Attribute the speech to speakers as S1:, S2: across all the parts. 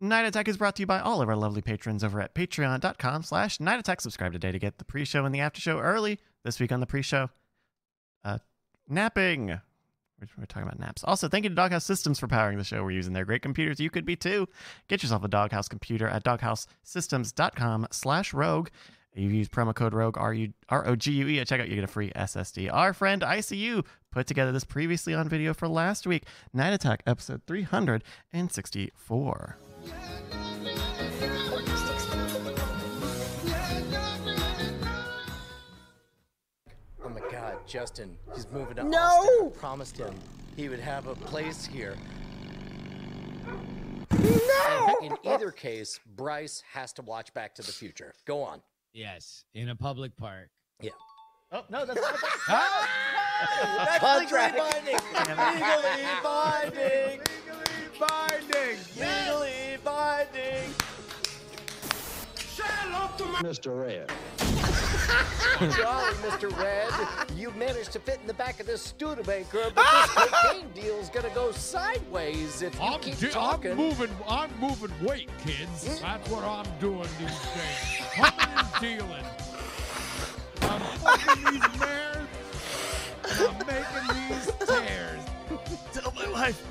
S1: Night Attack is brought to you by all of our lovely patrons over at patreon.com slash night attack. Subscribe today to get the pre-show and the after show early. This week on the pre-show, uh, napping. We're, we're talking about naps. Also, thank you to Doghouse Systems for powering the show. We're using their great computers. You could be too. Get yourself a Doghouse computer at doghousesystems.com slash rogue. You use promo code ROGUE, R-U- R-O-G-U-E, at checkout, you get a free SSD. Our friend ICU put together this previously on video for last week. Night Attack, episode 364.
S2: Oh my god, Justin, he's moving to
S3: No!
S2: Austin. I promised him he would have a place here.
S3: No!
S2: In either case, Bryce has to watch Back to the Future. Go on.
S4: Yes, in a public park.
S2: Yeah.
S1: Oh, no, that's not ah!
S2: That's
S3: Contract.
S2: legally binding. legally binding.
S4: Binding.
S2: Legally binding.
S5: Mr. Red.
S2: Golly, Mr. Red, you managed to fit in the back of this Studebaker, but this cocaine deal's gonna go sideways if you
S6: I'm,
S2: keep
S6: di-
S2: talking.
S6: I'm moving. I'm moving weight, kids. Hmm? That's what I'm doing these days. Humming and dealing. I'm fucking these mares. and I'm making these tears.
S1: Tell my wife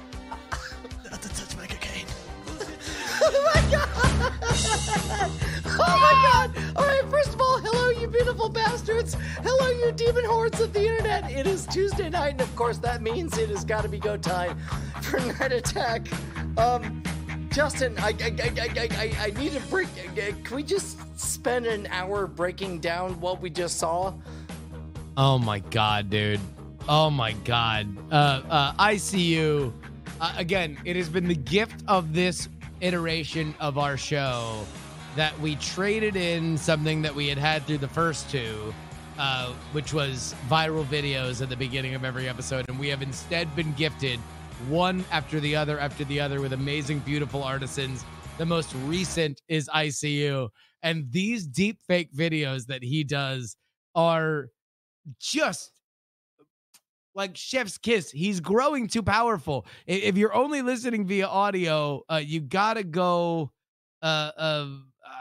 S3: Oh my god! Oh my god! Alright, first of all, hello, you beautiful bastards! Hello, you demon hordes of the internet!
S2: It is Tuesday night, and of course that means it has got to be go time for Night Attack. Um, Justin, I I, I, I, I, I need to break. Can we just spend an hour breaking down what we just saw?
S4: Oh my god, dude. Oh my god. Uh, uh, ICU. Uh, again, it has been the gift of this iteration of our show that we traded in something that we had had through the first two, uh, which was viral videos at the beginning of every episode, and we have instead been gifted one after the other after the other with amazing, beautiful artisans. The most recent is ICU, and these deep fake videos that he does are just like chef's kiss he's growing too powerful if you're only listening via audio uh you gotta go uh uh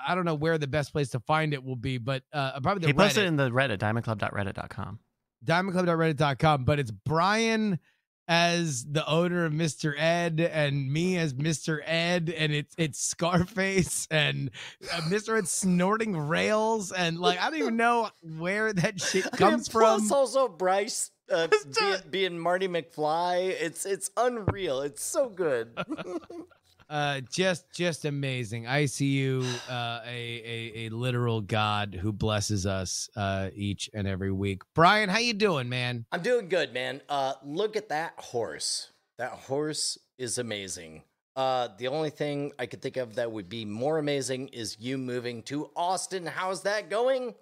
S4: i don't know where the best place to find it will be but uh probably the
S1: He posted
S4: Reddit,
S1: in the Reddit, diamondclub.reddit.com.
S4: diamondclub.reddit.com but it's brian as the owner of Mr. Ed and me as Mr. Ed and it's it's Scarface and uh, Mr. Ed snorting rails and like I don't even know where that shit comes from.
S2: Plus, also Bryce uh, being, being Marty McFly. It's it's unreal. It's so good.
S4: Uh, just just amazing. ICU, uh, a, a a literal god who blesses us uh each and every week. Brian, how you doing, man?
S2: I'm doing good, man. Uh, look at that horse. That horse is amazing. Uh, the only thing I could think of that would be more amazing is you moving to Austin. How's that going?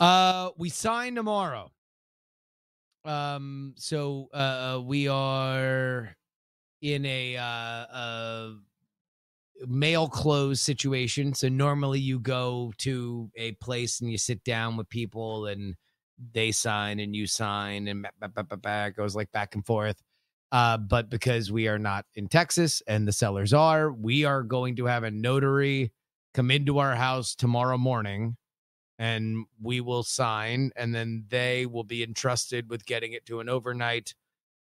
S4: Uh, we sign tomorrow. Um, so uh, we are in a uh, uh mail close situation. So normally you go to a place and you sit down with people and they sign and you sign and ba- ba- ba- ba- it goes like back and forth. Uh, but because we are not in Texas and the sellers are, we are going to have a notary come into our house tomorrow morning and we will sign and then they will be entrusted with getting it to an overnight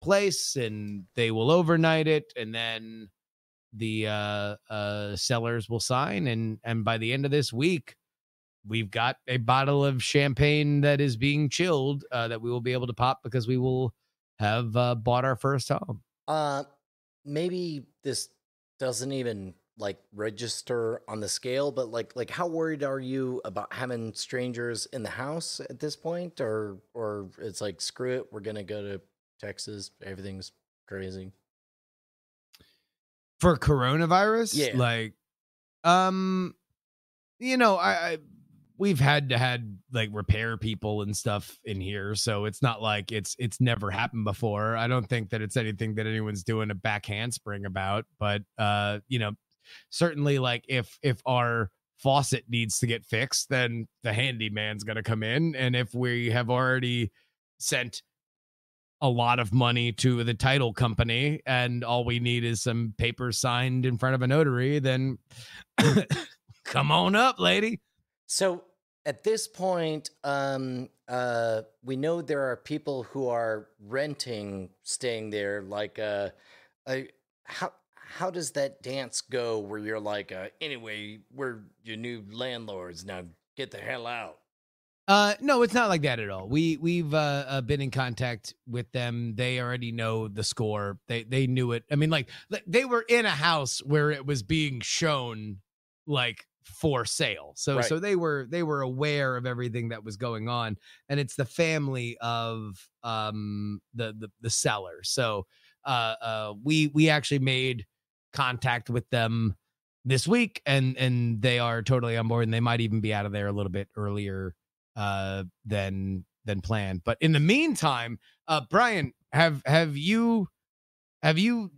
S4: place and they will overnight it and then the uh uh sellers will sign and and by the end of this week we've got a bottle of champagne that is being chilled uh that we will be able to pop because we will have uh bought our first home.
S2: Uh, maybe this doesn't even like register on the scale, but like like how worried are you about having strangers in the house at this point, or or it's like screw it, we're gonna go to Texas, everything's crazy.
S4: for coronavirus
S2: Yeah.
S4: like um you know I, I we've had to had like repair people and stuff in here so it's not like it's it's never happened before i don't think that it's anything that anyone's doing a back handspring about but uh you know certainly like if if our faucet needs to get fixed then the handyman's going to come in and if we have already sent a lot of money to the title company and all we need is some papers signed in front of a notary, then come on up, lady.
S2: So at this point, um, uh, we know there are people who are renting, staying there. Like, uh, uh, how how does that dance go? Where you're like, uh, anyway, we're your new landlords now. Get the hell out.
S4: Uh, no, it's not like that at all. We we've uh, uh, been in contact with them. They already know the score. They they knew it. I mean, like they were in a house where it was being shown like for sale. So
S2: Right.
S4: so they were they were aware of everything that was going on, and it's the family of um the the the seller. So uh uh we we actually made contact with them this week, and and they are totally on board, and they might even be out of there a little bit earlier uh than than planned. But in the meantime, uh Brian, have have you have you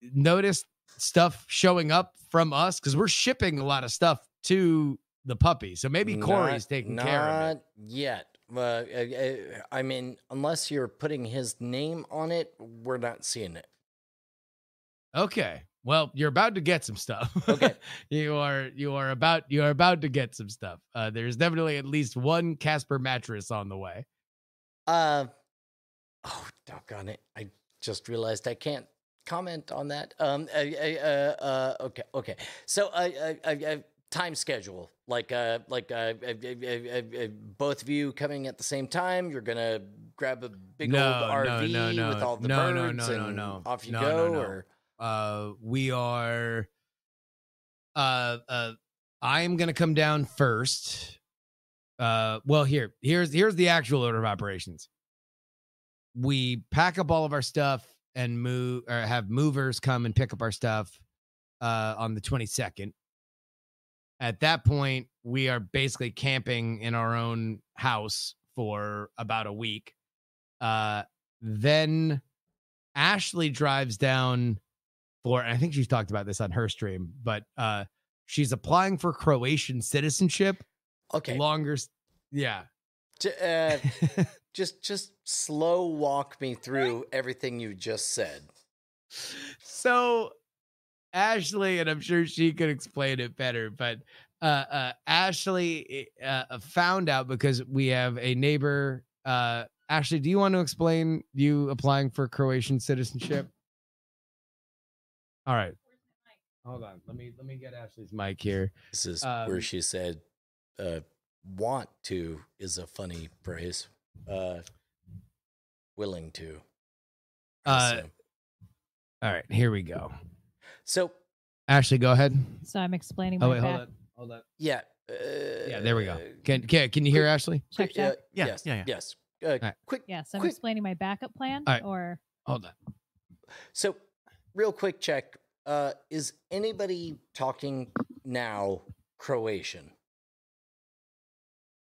S4: noticed stuff showing up from us because we're shipping a lot of stuff to the puppy. So maybe Corey's
S2: Not-
S4: taking care of it.
S2: Yet. Uh, uh, I mean, unless you're putting his name on it, we're not seeing it.
S4: Okay. Well, you're about to get some stuff.
S2: Okay.
S4: you are you are about you are about to get some stuff. Uh there's definitely at least one Casper mattress on the way.
S2: Uh, oh, doggone it! I just realized I can't comment on that. Um, uh, uh, uh, okay, okay. So, uh, uh, time schedule, like, uh, like, uh, both of you coming at the same time. You're gonna grab a big
S4: No,
S2: old RV
S4: no, no.
S2: with all the
S4: No, no,
S2: birds
S4: no, no,
S2: and
S4: no.
S2: off you
S4: No,
S2: go,
S4: no, no.
S2: or
S4: uh we are uh uh i am gonna come down first. Uh well here here's here's the actual order of operations. We pack up all of our stuff and move or have movers come and pick up our stuff uh on the 22nd at that point we are basically camping in our own house for about a week. Uh then ashley drives down and I think she's talked about this on her stream, but uh she's applying for Croatian citizenship.
S2: okay,
S4: Longer yeah.
S2: Uh, just just slow walk me through everything you just said.
S4: so Ashley, and I'm sure she could explain it better, but uh uh Ashley uh found out because we have a neighbor uh Ashley, do you want to explain you applying for Croatian citizenship? All right. Hold on. Let me let me get Ashley's mic here.
S2: This is where
S4: Um,
S2: she said, uh, "Want to" is a funny phrase. Uh, willing to.
S4: Uh
S2: assume.
S4: all right, here we go.
S2: so
S4: Ashley, go ahead.
S5: So I'm explaining my
S4: Oh wait, hold on. Hold on.
S2: yeah, uh,
S4: Yeah, there we go. Can can, can you hear Ashley?
S5: Check,
S2: quick-
S5: check.
S2: uh,
S1: Yeah,
S2: yes,
S1: yeah, yeah.
S2: yes. Uh,
S4: right.
S2: Quick.
S5: yeah, so I'm
S2: quick-
S5: explaining my backup plan
S4: All right.
S5: or
S4: Hold on.
S2: So, real quick check. Uh, is anybody talking now Croatian?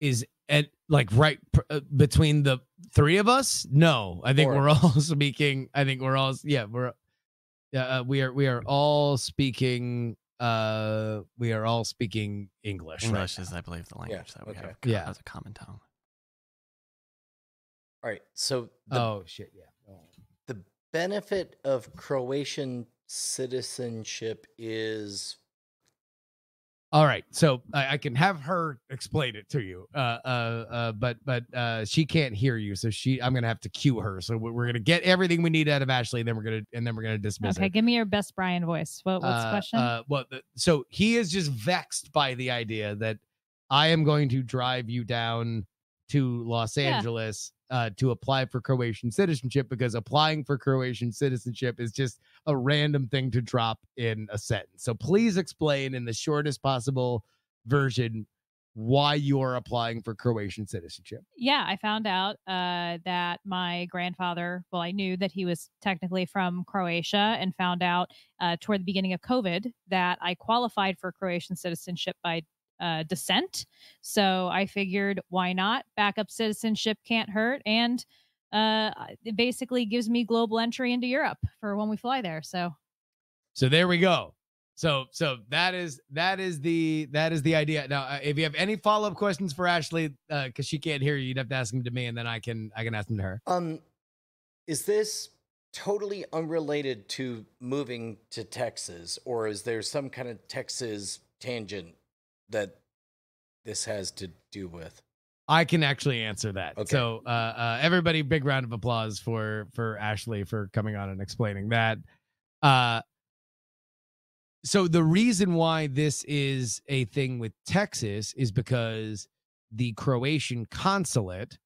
S4: Is at like right pr- uh, between the three of us? No, I think
S2: Four
S4: we're all speaking. I think we're all yeah we're yeah uh, we are we are all speaking. Uh, we are all speaking English.
S1: English
S4: right
S1: is, I believe, the language that we
S2: okay.
S1: have
S4: Yeah.
S1: as a common tongue.
S2: All right. So the
S4: oh shit! Yeah. Go
S2: the benefit of Croatian citizenship is
S4: All right, so I, I can have her explain it to you. Uh, uh, uh, but but uh, she can't hear you, so she I'm gonna have to cue her. So we're, we're gonna get everything we need out of Ashley, and then we're gonna and then we're gonna dismiss
S5: okay.
S4: her.
S5: Give me your best Brian voice. What, what's the
S4: Uh,
S5: question?
S4: Uh, well, the, so he is just vexed by the idea that I am going to drive you down to Los
S5: Yeah.
S4: Angeles uh, to apply for Croatian citizenship because applying for Croatian citizenship is just a random thing to drop in a sentence. So please explain in the shortest possible version why you are applying for Croatian citizenship.
S5: yeah, I found out uh, that my grandfather, well, I knew that he was technically from Croatia and found out uh, toward the beginning of COVID that I qualified for Croatian citizenship by uh, descent. So I figured, why not? Backup citizenship can't hurt. And uh, it basically gives me global entry into Europe for when we fly there. So
S4: So there we go. So so that is that is the that is the idea. Now, uh, if you have any follow up questions for Ashley, because she can't hear you, you'd have to ask them to me, and then I can I can ask them to her.
S2: um is this totally unrelated to moving to Texas, or is there some kind of Texas tangent that this has to do with?
S4: I can actually answer that.
S2: Okay.
S4: So, uh, uh, everybody, big round of applause for for Ashley for coming on and explaining that. Uh, so the reason why this is a thing with Texas is because the Croatian consulate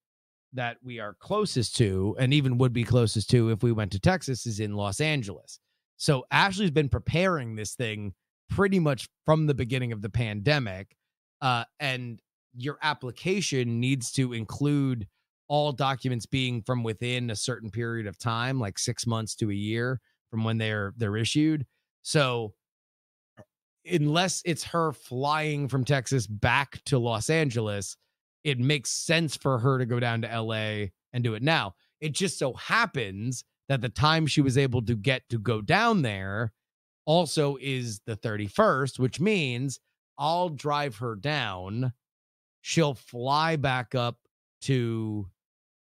S4: that we are closest to, and even would be closest to if we went to Texas, is in Los Angeles. So Ashley's been preparing this thing pretty much from the beginning of the pandemic, uh, and your application needs to include all documents being from within a certain period of time, like six months to a year from when they're they're issued. So unless it's her flying from Texas back to Los Angeles, it makes sense for her to go down to LA and do it now. It just so happens that the time she was able to get to go down there also is the 31st, which means I'll drive her down. She'll fly back up to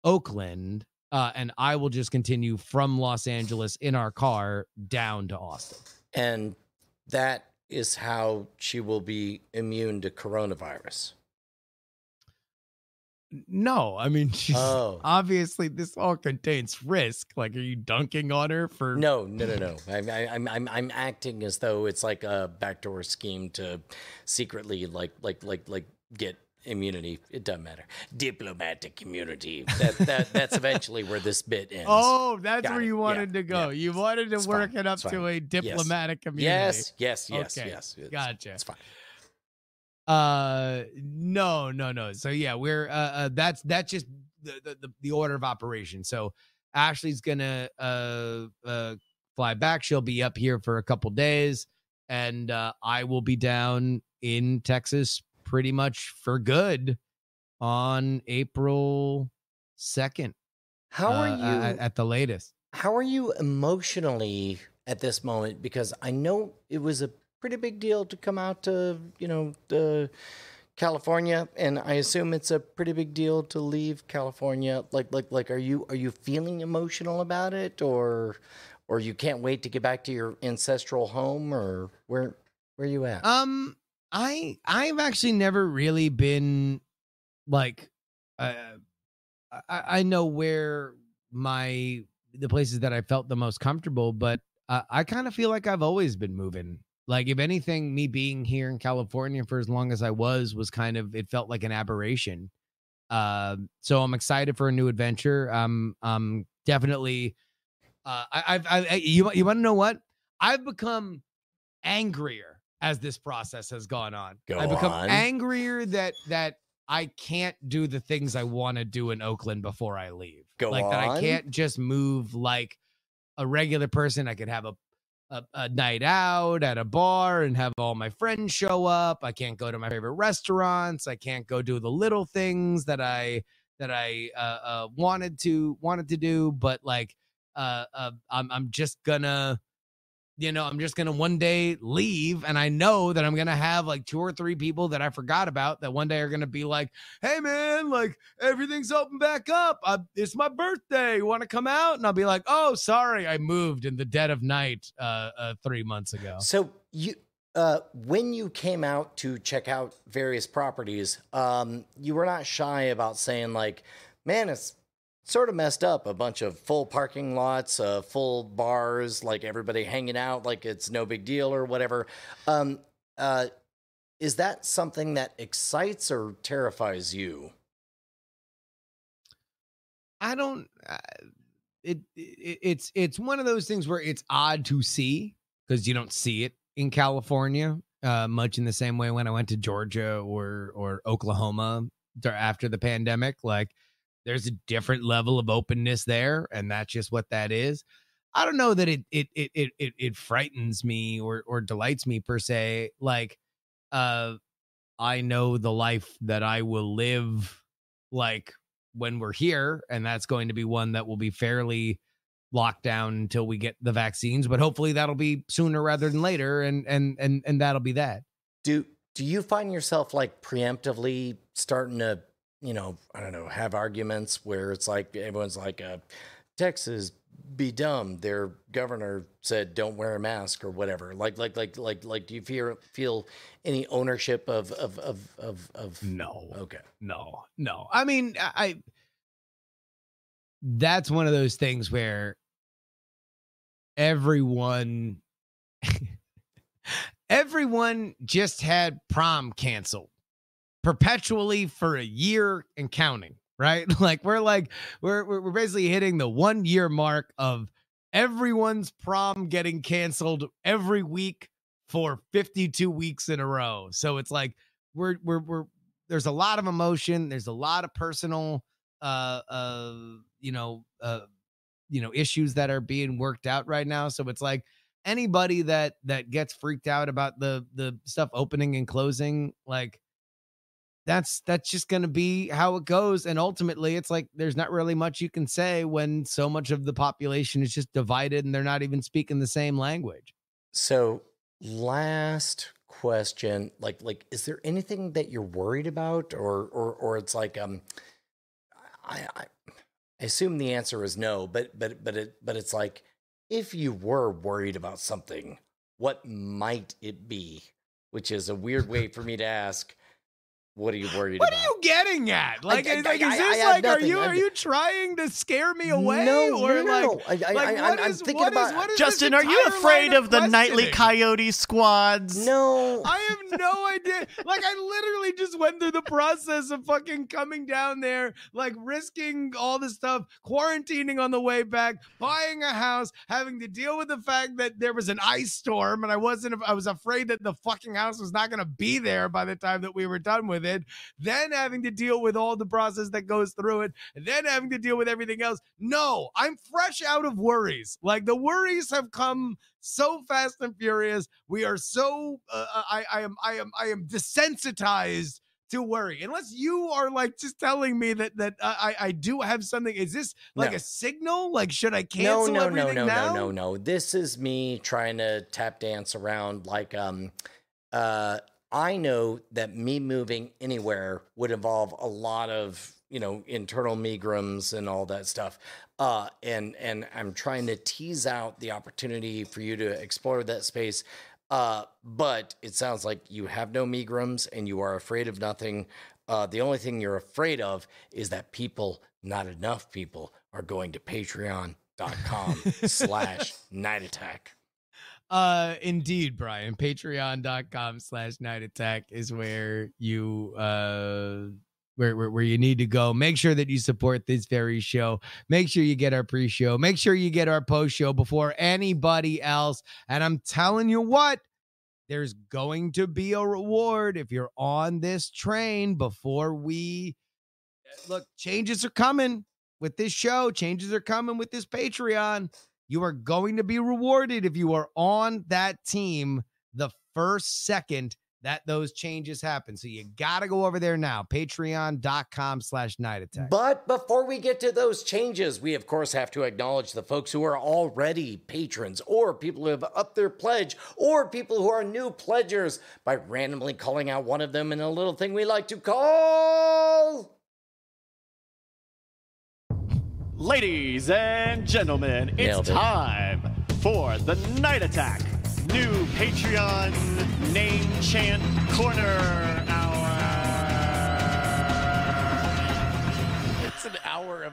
S4: Oakland, uh, and I will just continue from Los Angeles in our car down to Austin.
S2: And that is how she will be immune to coronavirus.
S4: No, I mean, she's
S2: Oh.
S4: obviously this all contains risk. Like, are you dunking on her for?
S2: No, no, no, no. I, I, I'm, I'm, I'm acting as though it's like a backdoor scheme to secretly, like, like, like, like, get immunity. It doesn't matter. Diplomatic immunity. That, that, that's eventually where this bit ends.
S4: Oh, that's
S2: Got
S4: where
S2: it.
S4: you
S2: Yeah,
S4: wanted to go.
S2: yeah.
S4: You wanted to
S2: It's
S4: work
S2: fine.
S4: it up to a diplomatic community.
S2: yes, yes, yes,
S4: Okay.
S2: yes. It's-
S4: Gotcha.
S2: It's fine.
S4: Uh, no, no, no. So yeah, we're uh, uh that's that's just the, the the the order of operation. So Ashley's gonna uh uh fly back. She'll be up here for a couple days, and uh, I will be down in Texas pretty much for good on April second.
S2: How are
S4: uh,
S2: you?
S4: at, at the latest?
S2: How are you emotionally at this moment? Because I know it was a pretty big deal to come out to, you know, the California, and I assume it's a pretty big deal to leave California. Like, like, like, are you are you feeling emotional about it, or, or you can't wait to get back to your ancestral home, or where where are you at?
S4: Um, I I've actually never really been like, uh, I I know where my the places that I felt the most comfortable, but uh, I kind of feel like I've always been moving. Like if anything, me being here in California for as long as I was was kind of it felt like an aberration. Um, so I'm excited for a new adventure. Um, um, definitely. Uh, I, I've, I you you want to know what? I've become angrier as this process has gone on.
S2: Go
S4: I've become
S2: on.
S4: angrier that that I can't do the things I want to do in Oakland before I leave.
S2: Go
S4: like that I can't just move like a regular person. I could have a, a a night out at a bar and have all my friends show up. I can't go to my favorite restaurants. I can't go do the little things that I that I uh, uh wanted to wanted to do, but like uh, uh I'm I'm just gonna you know, I'm just gonna one day leave, and I know that I'm gonna have like two or three people that I forgot about that one day are gonna be like, "Hey, man, like everything's open back up. I, it's my birthday. You want to come out?" And I'll be like, "Oh, sorry, I moved in the dead of night uh, uh three months ago."
S2: So you, uh, when you came out to check out various properties, um, you were not shy about saying like, "Man, it's sort of messed up. A bunch of full parking lots, uh, full bars, like everybody hanging out, like it's no big deal or whatever." Um, uh, is that something that excites or terrifies you?
S4: I don't. Uh, it, it it's it's one of those things where it's odd to see because you don't see it in California uh, much in the same way when I went to Georgia or or Oklahoma after the pandemic. Like there's a different level of openness there, and that's just what that is. I don't know that it it it it it, it frightens me or or delights me per se. Like, uh, I know the life that I will live like when we're here and that's going to be one that will be fairly locked down until we get the vaccines but hopefully that'll be sooner rather than later and and and and that'll be that
S2: Do do you find yourself like preemptively starting to, you know, I don't know, have arguments where it's like everyone's like, uh, Texas be dumb. Their governor said don't wear a mask or whatever. Like like like like like do you feel feel any ownership of of of of, of
S4: No.
S2: Okay.
S4: No, no. I mean, I, I that's one of those things where everyone everyone just had prom canceled perpetually for a year and counting, right? Like we're like we're we're basically hitting the 1 year mark of everyone's prom getting canceled every week for 52 weeks in a row. So it's like we're we're we're there's a lot of emotion there's a lot of personal uh uh you know uh you know issues that are being worked out right now so it's like anybody that that gets freaked out about the the stuff opening and closing like that's that's just going to be how it goes and ultimately it's like there's not really much you can say when so much of the population is just divided and they're not even speaking the same language
S2: So last question, like like is there anything that you're worried about or or or it's like um I I assume the answer is no, but but but it but it's like if you were worried about something, what might it be? Which is a weird way for me to ask what are you worried
S4: what
S2: about?
S4: are you getting at like,
S2: I-
S4: like
S2: I-
S4: is
S2: I- I
S4: this
S2: have
S4: like are you are you trying to scare me away
S2: No,
S4: or
S2: no, no,
S4: like
S2: no. I, I,
S4: like,
S2: I,
S4: what
S2: I'm, I'm
S4: is-
S2: thinking
S4: what is-
S2: about
S4: what is
S1: Justin, are you afraid
S4: line
S1: of the nightly coyote squads?
S2: no.
S4: I have no idea. Like I literally just went through the process of fucking coming down there, like risking all this stuff, quarantining on the way back, buying a house, having to deal with the fact that there was an ice storm and I wasn't I was afraid that the fucking house was not going to be there by the time that we were done with it. Then having to deal with all the process that goes through it, and then having to deal with everything else. No, I'm fresh out of worries. Like the worries have come so fast and furious. We are so uh, I I am I am I am desensitized to worry. Unless you are like just telling me that that I I I do have something. Is this like
S2: No.
S4: a signal? Like should I
S2: no,
S4: cancel
S2: no, no,
S4: everything
S2: no,
S4: now?
S2: no, no, no. This is me trying to tap dance around like um uh I know that me moving anywhere would involve a lot of, you know, internal megrims and all that stuff. Uh and and I'm trying to tease out the opportunity for you to explore that space. Uh but it sounds like you have no megrims and you are afraid of nothing. Uh the only thing you're afraid of is that people, not enough people, are going to patreon.com slash night attack.
S4: Uh indeed, Brian. Patreon.com slash night attack is where you uh where, where where you need to go. Make sure that you support this very show. Make sure you get our pre-show. Make sure you get our post-show before anybody else. And I'm telling you what, there's going to be a reward if you're on this train before we look, changes are coming with this show. Changes are coming with this Patreon. You are going to be rewarded if you are on that team the first second that those changes happen. So you got to go over there now. Patreon.com slash night attack.
S2: But before we get to those changes, we of course have to acknowledge the folks who are already patrons, or people who have upped their pledge, or people who are new pledgers by randomly calling out one of them in a little thing we like to call.
S1: Ladies and gentlemen, it's
S2: it.
S1: time for the Night Attack new Patreon name chant corner hour. It's an hour of.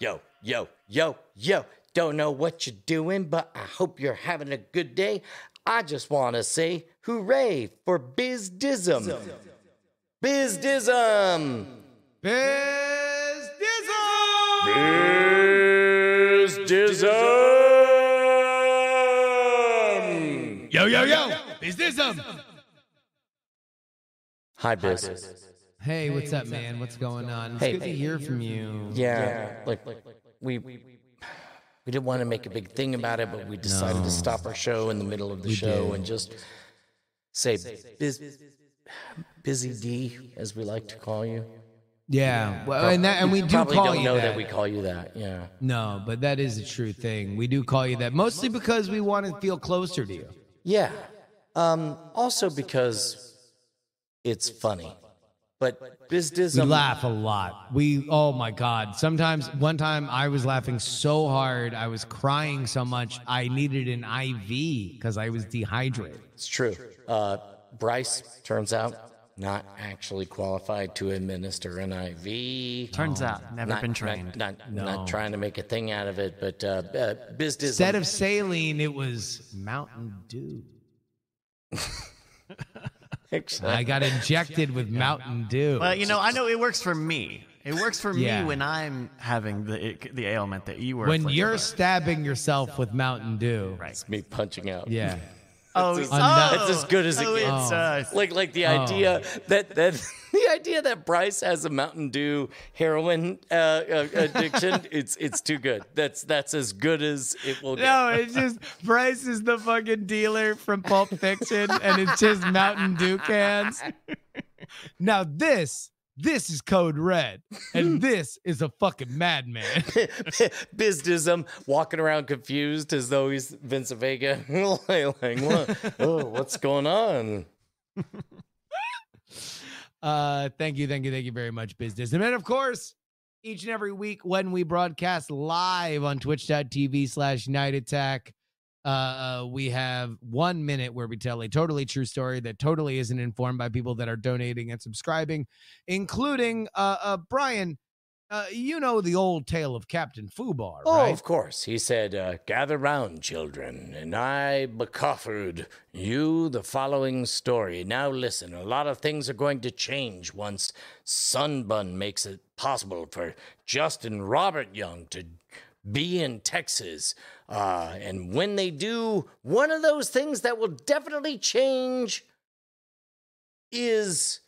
S2: Yo, yo, yo, yo. Don't know what you're doing, but I hope you're having a good day. I just want to say hooray for Bizdism. Bizdism.
S4: Biz
S2: Bizdism.
S4: Yo, yo, yo. Is this um?
S2: Hi, Biz.
S4: Hey, what's up, man? What's going on? It's
S2: Hey.
S4: good to hear from you.
S2: Yeah, like we we didn't want to make a big thing about it, but we decided
S4: No.
S2: to stop our show in the middle of the
S4: We
S2: show
S4: did.
S2: and just say biz, busy D, as we like to call you.
S4: Yeah. Well, and that, and we
S2: You
S4: do call
S2: don't
S4: you
S2: know
S4: that.
S2: that we call you that. Yeah.
S4: No, but that is a true thing. We do call you that mostly because we want to feel closer to you.
S2: Yeah. Um, also because it's funny, but
S4: biz
S2: We
S4: laugh a lot. We oh my god. Sometimes one time I was laughing so hard, I was crying so much I needed an IV because I was dehydrated.
S2: It's true. Uh, Bryce turns out not actually qualified to administer an IV.
S1: Turns out, never
S2: not,
S1: been trained.
S2: Not, not,
S4: No.
S2: not trying to make a thing out of it, but uh, uh, bizdism.
S4: Instead of saline, it was Mountain Dew.
S2: Actually,
S4: I got injected with Mountain Dew.
S1: Well, you know, I know it works for me. It works for
S4: Yeah.
S1: me when I'm having the the ailment that you were.
S4: when you're
S1: by.
S4: stabbing yourself with Mountain Dew.
S1: right.
S2: it's me punching out.
S4: Yeah.
S1: Oh,
S2: It's
S1: oh,
S4: as-
S2: it's as good as it
S1: oh,
S2: gets.
S1: It's, uh,
S2: like like the
S4: Oh.
S2: idea that that the idea that Bryce has a Mountain Dew heroin uh, uh, addiction it's it's too good. That's that's as good as it will get.
S4: No, it's just Bryce is the fucking dealer from Pulp Fiction, and it's just Mountain Dew cans. Now this, this is Code Red, and this is a fucking madman.
S2: Bizdism walking around confused as though he's Vincent Vega. like, like, what? Oh, what's going on?
S4: Uh, thank you, thank you, thank you very much, business. And of course, each and every week when we broadcast live on twitch.tv slash night attack, uh, uh, we have one minute where we tell a totally true story that totally isn't informed by people that are donating and subscribing, including uh, uh, Brian. Uh, you know the old tale of Captain Fubar,
S2: Oh,
S4: right?
S2: of course. He said, uh, Gather round, children, and I becoffered you the following story. Now listen, a lot of things are going to change once Sunbun makes it possible for Justin Robert Young to be in Texas. Uh, and when they do, one of those things that will definitely change is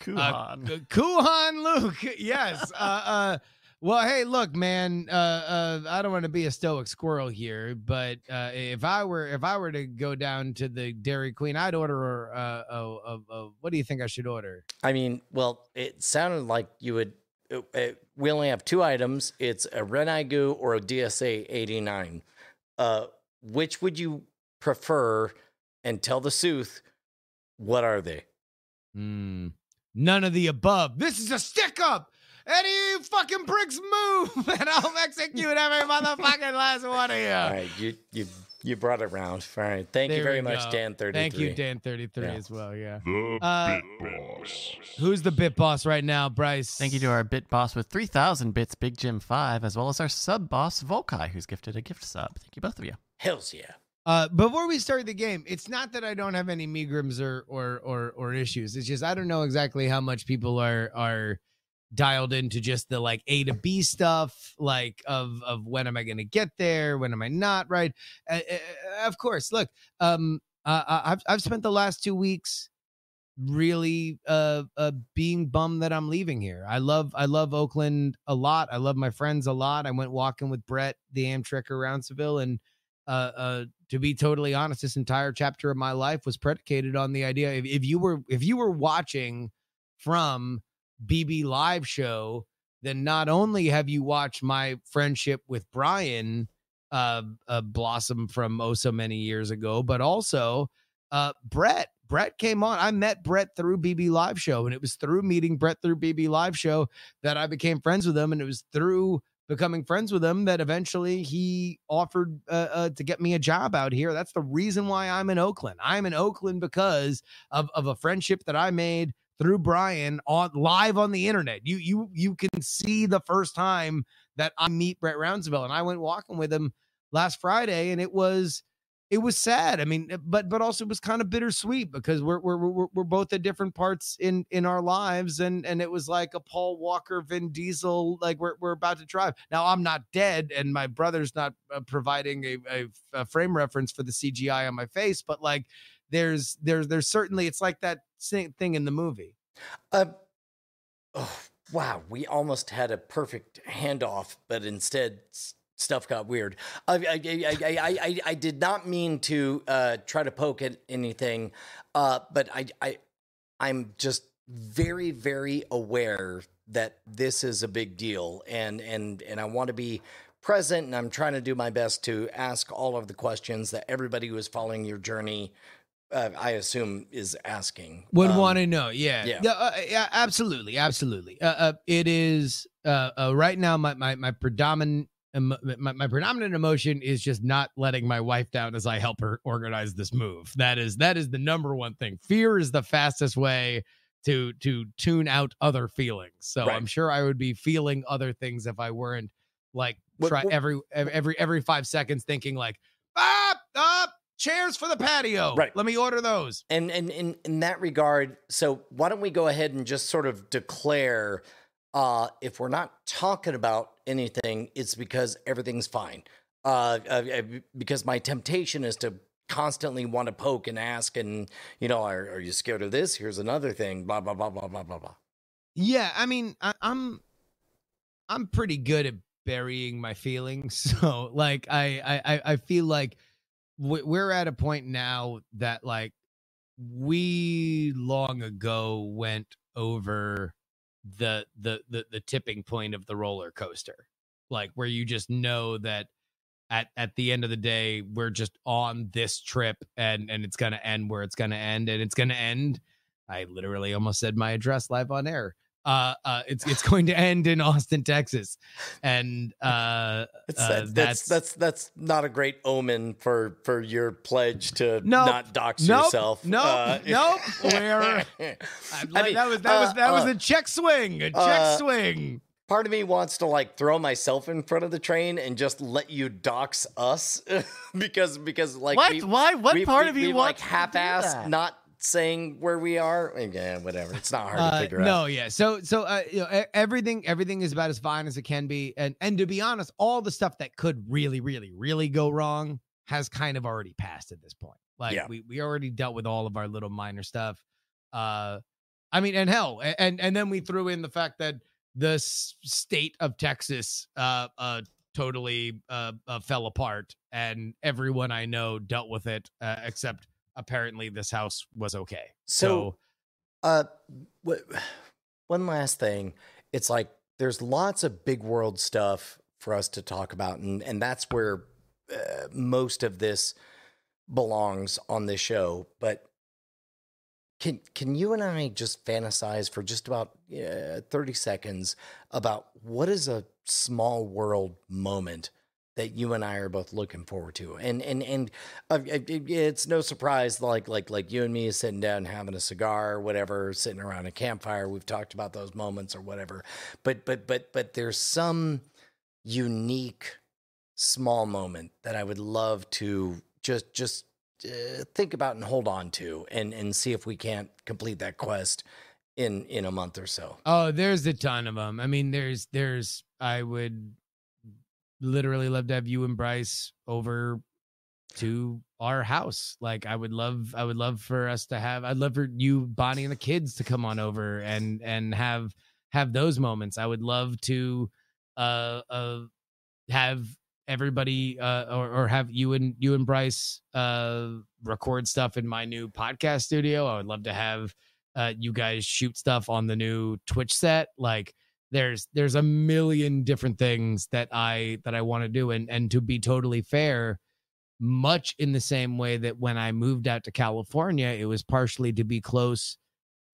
S1: Kuhan.
S4: Uh, Kuhan Luke, yes. Uh, uh, well, hey, look, man. Uh, uh, I don't want to be a stoic squirrel here, but uh, if I were if I were to go down to the Dairy Queen, I'd order uh, a, a, a, what do you think I should order?
S2: I mean, well, it sounded like you would. Uh, we only have two items. It's a Renaigu or a DSA 89. Uh, which would you prefer? And tell the sooth, what are they?
S4: Hmm. None of the above. This is a stick up. Any fucking pricks move, and I'll execute every motherfucking last one of you.
S2: All right, you you you brought it round. All right, thank you very much,
S4: go.
S2: Dan. Thirty three.
S4: Thank you, Dan. Thirty three
S2: Yeah.
S4: as well. Yeah.
S6: The
S4: Uh,
S6: Bit Boss.
S4: Who's the bit boss right now, Bryce?
S1: Thank you to our bit boss with 3,000 bits, Big Jim 5, as well as our sub boss, Volkai, who's gifted a gift sub. Thank you, both of you.
S2: Hells yeah.
S4: Uh, before we start the game, it's not that I don't have any megrims or or or or issues. It's just I don't know exactly how much people are are dialed into just the like A to B stuff, like of of when am I going to get there, when am I not, right? Uh, of course, look, um, uh, I've I've spent the last two weeks really uh, uh being bummed that I'm leaving here. I love I love Oakland a lot. I love my friends a lot. I went walking with Brett, the Amtrekker around Seville, and uh, uh, to be totally honest, this entire chapter of my life was predicated on the idea if, if you were if you were watching from BB live show, then not only have you watched my friendship with Brian uh, uh blossom from oh so many years ago, but also uh Brett. Brett came on. I met Brett through BB Live Show, and it was through meeting Brett through BB Live Show that I became friends with him, and it was through becoming friends with him that eventually he offered uh, uh, to get me a job out here. That's the reason why I'm in Oakland. I'm in Oakland because of, of a friendship that I made through Brian on live on the internet. You you you can see the first time that I meet Brett Roundsville, and I went walking with him last Friday, and it was it was sad. I mean, but but also it was kind of bittersweet because we're we're we're, we're both at different parts in in our lives, and and it was like a Paul Walker, Vin Diesel, like we're we're about to drive. Now I'm not dead, and my brother's not uh, providing a, a, a frame reference for the CGI on my face, but like there's there's there's certainly it's like that thing in the movie.
S2: Uh, oh, wow, we almost had a perfect handoff, but instead stuff got weird. I, I, I, I, I, I, I did not mean to uh, try to poke at anything, uh, but I, I, I'm just very, very aware that this is a big deal, and and and I want to be present, and I'm trying to do my best to ask all of the questions that everybody who is following your journey uh, I assume is asking.
S4: Would
S2: Um,
S4: want to know, yeah,
S2: yeah.
S4: uh, yeah, absolutely, absolutely. Uh, uh, it is uh, uh, right now. My my my predominant my, my predominant emotion is just not letting my wife down as I help her organize this move. That is that is the number one thing. Fear is the fastest way to to tune out other feelings. So
S2: Right.
S4: I'm sure I would be feeling other things if I weren't like
S2: What-
S4: try
S2: what-
S4: every every every five seconds thinking like ah ah chairs for the patio.
S2: Right.
S4: Let me order those.
S2: And and in in that regard, so why don't we go ahead and just sort of declare uh if we're not talking about anything, it's because everything's fine. Uh, uh uh, because my temptation is to constantly want to poke and ask and you know, are, are you scared of this? Here's another thing, blah blah blah blah blah blah blah.
S4: Yeah, I mean, I, I'm I'm pretty good at burying my feelings. So, like, I I I- I feel like we're at a point now that like we long ago went over the the the, the tipping point of the roller coaster, like where you just know that at at the end of the day we're just on this trip and and it's gonna end where it's gonna end and it's gonna end. I literally almost said my address live on air. Uh, uh, it's it's going to end in Austin, Texas, and uh, Uh,
S2: that's, that's that's that's not a great omen for for your pledge to
S4: Nope.
S2: not dox
S4: Nope.
S2: yourself.
S4: Nope.
S2: Uh,
S4: Nope. We're-
S2: I mean,
S4: that was that was that was
S2: uh,
S4: a check swing, a check swing.
S2: part of me wants to like throw myself in front of the train and just let you dox us because because like
S1: what?
S2: we,
S1: Why? What
S2: we-
S1: part
S2: we-
S1: of you
S2: we,
S1: wants
S2: like half-ass
S1: that?
S2: not saying where we are yeah whatever it's not hard to
S4: Uh,
S2: figure out
S4: no, yeah. So so uh, you know, everything everything is about as fine as it can be, and and to be honest, all the stuff that could really, really, really go wrong has kind of already passed at this point. Like
S2: Yeah.
S4: we we already dealt with all of our little minor stuff. Uh, I mean, and hell, and and then we threw in the fact that the state of Texas uh uh totally uh, uh fell apart, and everyone I know dealt with it, uh, except apparently this house was okay.
S2: So, uh, wh- one last thing. It's like there's lots of big world stuff for us to talk about, and and that's where uh, most of this belongs on this show. But can can you and I just fantasize for just about uh, thirty seconds about what is a small world moment? That you and I are both looking forward to, and and and uh, it- it- it's no surprise like like like you and me sitting down having a cigar or whatever sitting around a campfire. We've talked about those moments or whatever. But but but but there's some unique small moment that i would love to just just uh, think about and hold on to and and see if we can't complete that quest in in a month or so.
S4: Oh, there's a ton of them. I mean, there's there's I would literally love to have you and Bryce over to our house. Like I would love I would love for us to have I'd love for you, Bonnie and the kids to come on over and and have have those moments. I would love to uh uh have everybody uh or, or have you and you and Bryce uh record stuff in my new podcast studio. I would love to have uh, you guys shoot stuff on the new Twitch set. Like there's there's a million different things that I that I want to do, and and to be totally fair, much in the same way that when I moved out to California, it was partially to be close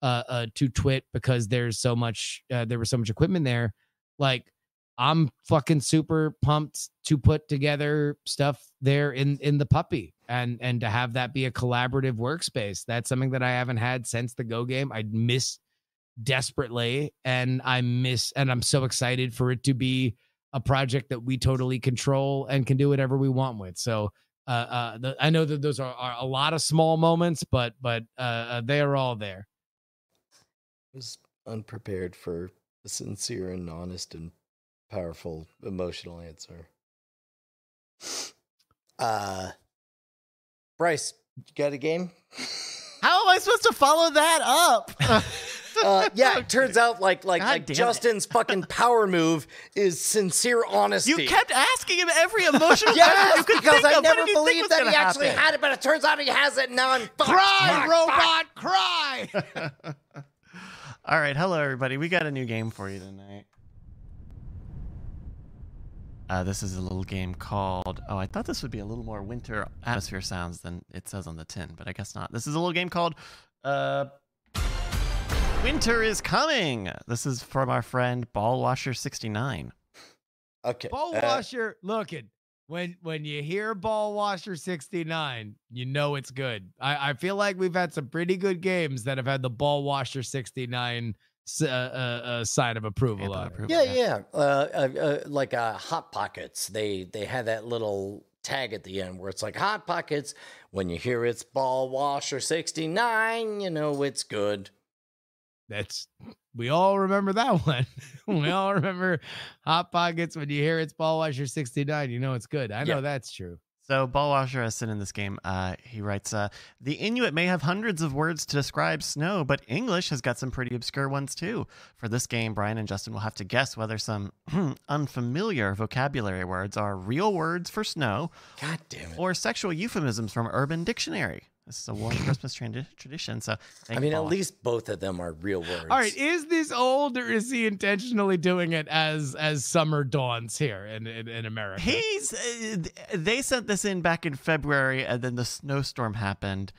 S4: uh, uh to Twit because there's so much uh, there was so much equipment there. Like I'm fucking super pumped to put together stuff there in in the puppy and and to have that be a collaborative workspace. That's something that I haven't had since the Go game. I'd miss desperately and I miss and I'm so excited for it to be a project that we totally control and can do whatever we want with. So uh, uh, the, I know that those are, are a lot of small moments, but but uh, uh, they are all there.
S2: I was unprepared for a sincere and honest and powerful emotional answer. Uh Bryce, you got a game?
S1: How am I supposed to follow that up?
S2: Uh, yeah, it turns out like like like. Justin's fucking power move is sincere honesty.
S1: you kept asking him every emotional question
S2: Yes,
S1: you could
S2: because
S1: think
S2: I
S1: of.
S2: Never
S1: did you think
S2: believed that he actually
S1: happen?
S2: had it, but it turns out he has it. Now I'm fucked.
S4: Cry,
S2: Fuck, fuck.
S4: robot, cry.
S1: All right, hello everybody. We got a new game for you tonight. Uh, this is a little game called. Oh, I thought this would be a little more winter atmosphere sounds than it says on the tin, but I guess not. This is a little game called uh, Winter is Coming. This is from our friend Ball Washer 69.
S2: Okay.
S4: Ball
S2: uh,
S4: washer, look it. When when you hear ball washer 69, you know it's good. I, I feel like we've had some pretty good games that have had the ball washer 69 s- uh, uh, uh, side of approval on it.
S1: approval,
S2: Yeah, yeah. Uh, uh, uh, like uh, Hot Pockets. They they had that little tag at the end where it's like Hot Pockets. When you hear it's Ball Washer 69, you know it's good.
S4: That's we all remember that one. we all remember hot pockets when you hear it's ball washer 69, you know it's good. I know
S2: Yeah.
S4: that's true.
S1: So Ballwasher has said in this game, uh, he writes, uh, the Inuit may have hundreds of words to describe snow, but English has got some pretty obscure ones too. For this game, Brian and Justin will have to guess whether some unfamiliar vocabulary words are real words for snow
S2: God damn it.
S1: or sexual euphemisms from Urban Dictionary. This is a warm Christmas tradi- tradition, so
S2: I mean, at least both of them are real words.
S4: All right, is this old or is he intentionally doing it as as summer dawns here in in, in America?
S1: He's. Uh, they sent this in back in February, and then the snowstorm happened.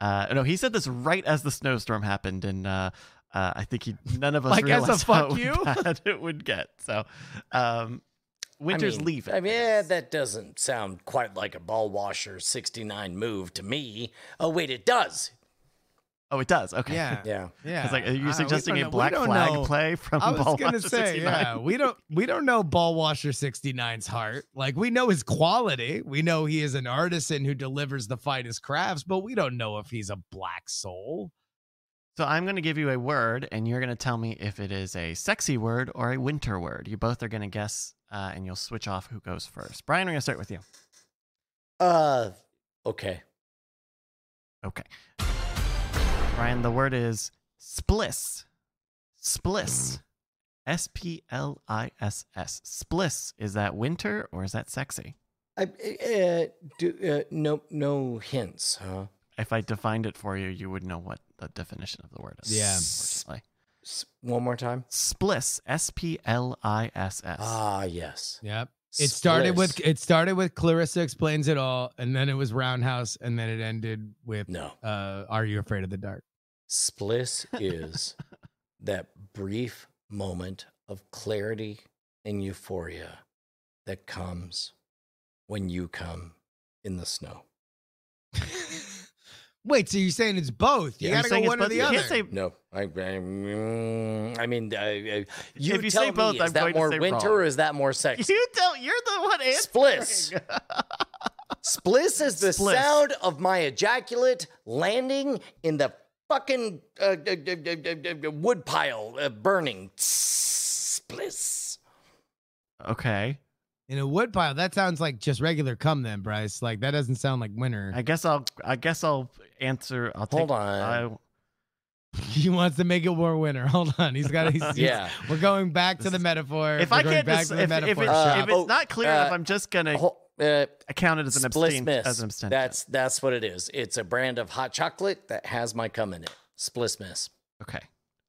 S1: Uh, no, he said this right as the snowstorm happened, and uh, uh, I think he none of us
S4: Like, as a fuck
S1: how
S4: you?
S1: bad it would get. So, um, winter's
S2: I mean,
S1: leaving.
S2: I mean, yeah, that doesn't sound quite like a ball washer 69 move to me. Oh, wait, it does.
S1: oh, it does. Okay.
S4: yeah.
S2: Yeah.
S4: Yeah.
S1: It's like, are
S4: Uh,
S1: you
S4: we
S1: suggesting
S4: don't
S1: a black
S4: don't
S1: flag
S4: know.
S1: play from the state?
S4: I was
S1: Ball
S4: gonna
S1: Watcher
S4: say,
S1: 69?
S4: yeah, we don't we don't know Ball Washer 69's heart. Like we know his quality. We know he is an artisan who delivers the finest crafts, but we don't know if he's a black soul.
S1: So I'm going to give you a word, and you're going to tell me if it is a sexy word or a winter word. You both are going to guess, uh, and you'll switch off who goes first. Brian, we're going to start with you.
S2: Uh, okay.
S1: Okay. Brian, the word is spliss. Spliss. S P L I S S. Spliss. Is that winter or is that sexy?
S2: I, uh, do, uh, no, no hints, huh?
S1: If I defined it for you, you would know what the definition of the word is.
S4: Yeah.
S1: Unfortunately.
S2: S- One more time.
S1: Spliss. S P L I S S.
S2: Ah, yes.
S4: Yep. It started with it started with Clarissa explains it all, and then it was Roundhouse, and then it ended with
S2: no.
S4: uh, Are you afraid of the dark?
S2: Spliss is that brief moment of clarity and euphoria that comes when you come in the snow.
S4: Wait, so you're saying it's both? You
S2: Yeah,
S4: gotta go one or the
S1: You
S4: other.
S1: can't say-
S2: No, I, I, mm, I mean, I, I, you,
S1: If you
S2: tell
S1: say both,
S2: me, is
S1: I'm
S2: that
S1: going to
S2: more
S1: say
S2: winter
S1: wrong.
S2: or is that more sexy?
S1: You tell. You're the one answering.
S2: Spliss. Spliss is the
S1: Spliss.
S2: sound of my ejaculate landing in the fucking uh, uh, uh, uh, uh, wood pile uh, burning. Spliss.
S1: Okay.
S4: In a wood pile, that sounds like just regular cum, then, Bryce. Like that doesn't sound like winter.
S1: I guess I'll. I guess I'll answer. I'll take.
S2: Hold on.
S1: I,
S4: he wants to make it more winter. Hold on, he's got. He's,
S2: Yeah.
S4: we're going back to the metaphor.
S1: if
S4: We're
S1: I can't,
S4: back
S1: dis-
S4: to the
S1: if, if,
S4: metaphor.
S1: it's,
S2: Uh,
S1: if it's
S2: oh,
S1: not clear
S2: uh,
S1: enough, I'm just gonna
S2: Ho- uh,
S1: count it as an
S2: Spliss
S1: abstain.
S2: Miss.
S1: As an abstention.
S2: That's that's what it is. It's a brand of hot chocolate that has my cum in it. Spliss Miss.
S1: okay.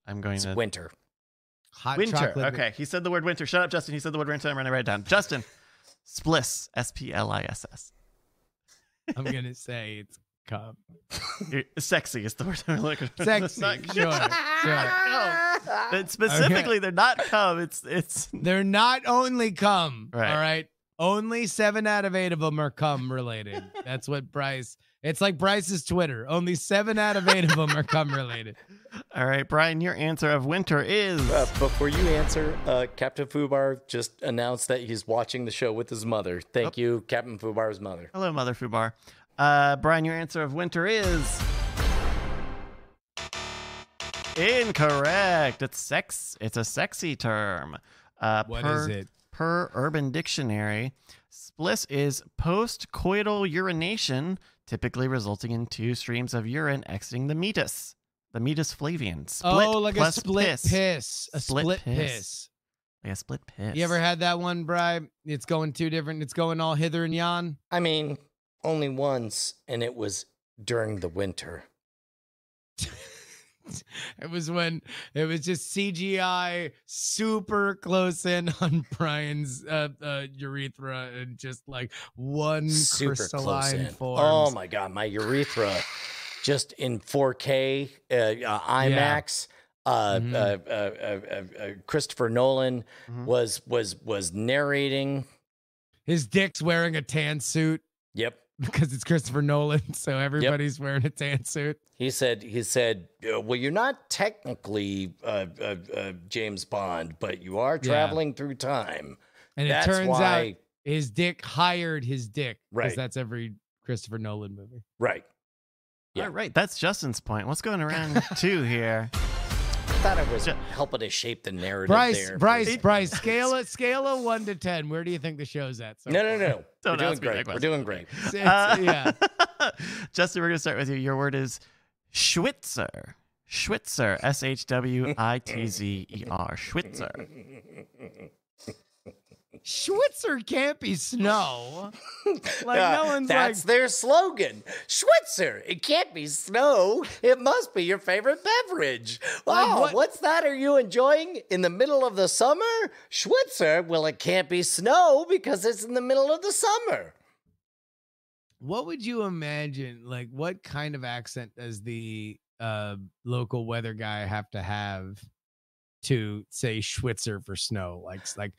S1: I'm going
S2: It's
S1: to
S2: winter.
S4: Hot
S1: winter.
S4: chocolate.
S1: Okay, he said the word winter. Shut up, Justin. He said the word winter. I'm going to write it down. Justin, spliss. S P L I S S.
S4: I'm gonna say it's cum.
S1: Sexy is the word I'm looking for.
S4: Sexy,
S1: Not-
S4: sure, sure.
S1: But specifically, they're not cum. It's it's.
S4: They're not only cum.
S1: Right.
S4: All right. Only seven out of eight of them are cum related. That's what Bryce. It's like Bryce's Twitter. Only seven out of eight of them are cum related.
S1: All right, Brian. Your answer of winter is.
S2: Uh, before you answer, uh, Captain Fubar just announced that he's watching the show with his mother. Thank you, Captain Fubar's mother.
S1: Hello, Mother Fubar. Uh, Brian, your answer of winter is incorrect. It's sex. It's a sexy term. Uh,
S4: What
S1: per,
S4: is it?
S1: Per Urban Dictionary, spliss is postcoital urination, typically resulting in two streams of urine exiting the meatus, the meatus flavian. Split
S4: oh, like a
S1: plus
S4: split
S1: piss.
S4: piss. A
S1: Split
S4: split,
S1: piss.
S4: piss.
S1: Like a split piss.
S4: You ever had that one, Bry? It's going two different. It's going all hither and yon.
S2: I mean, only once, and it was during the winter.
S4: It was when it was just CGI super close in on Brian's uh, uh, urethra and just like one
S2: Super
S4: crystalline form.
S2: Oh my god, my urethra just in 4K uh, uh, IMAX. Uh,
S4: Mhm.
S2: uh, uh, uh, uh, uh, Christopher Nolan
S1: Mhm.
S2: was was was narrating.
S4: His dick's wearing a tan suit
S2: Yep,
S4: because it's Christopher Nolan, so everybody's wearing a tan suit.
S2: he said. He said, uh, "Well, you're not technically uh, uh, uh, James Bond, but you are
S4: Yeah.
S2: traveling through time."
S4: And
S2: That's
S4: it turns
S2: why,
S4: out his dick hired his dick. Because
S2: Right.
S4: that's every Christopher Nolan movie.
S2: right? Yeah.
S1: All right, that's Justin's point. What's going around two here?
S2: I thought I was helping to shape the narrative
S4: Bryce,
S2: there.
S4: Bryce, Bryce, scale it, scale a one to ten. Where do you think the show's at? so
S2: No, no,
S4: far?
S2: no. We're doing
S1: ask me that
S2: great. We're doing great.
S4: It's- it's-
S1: Uh,
S4: yeah.
S1: Justin, we're going to start with you. Your word is Shwitzer. Shwitzer. S H W I T Z E R. Shwitzer.
S4: Shwitzer can't be snow. Like no one's
S2: That's
S4: like
S2: their slogan. Shwitzer. It can't be snow. It must be your favorite beverage.
S4: Like
S2: oh,
S4: what-
S2: what's that? Are you enjoying in the middle of the summer? Shwitzer. Well, it can't be snow because it's in the middle of the summer.
S4: What would you imagine? Like, what kind of accent does the uh, local weather guy have to have to say Shwitzer for snow? Like, like,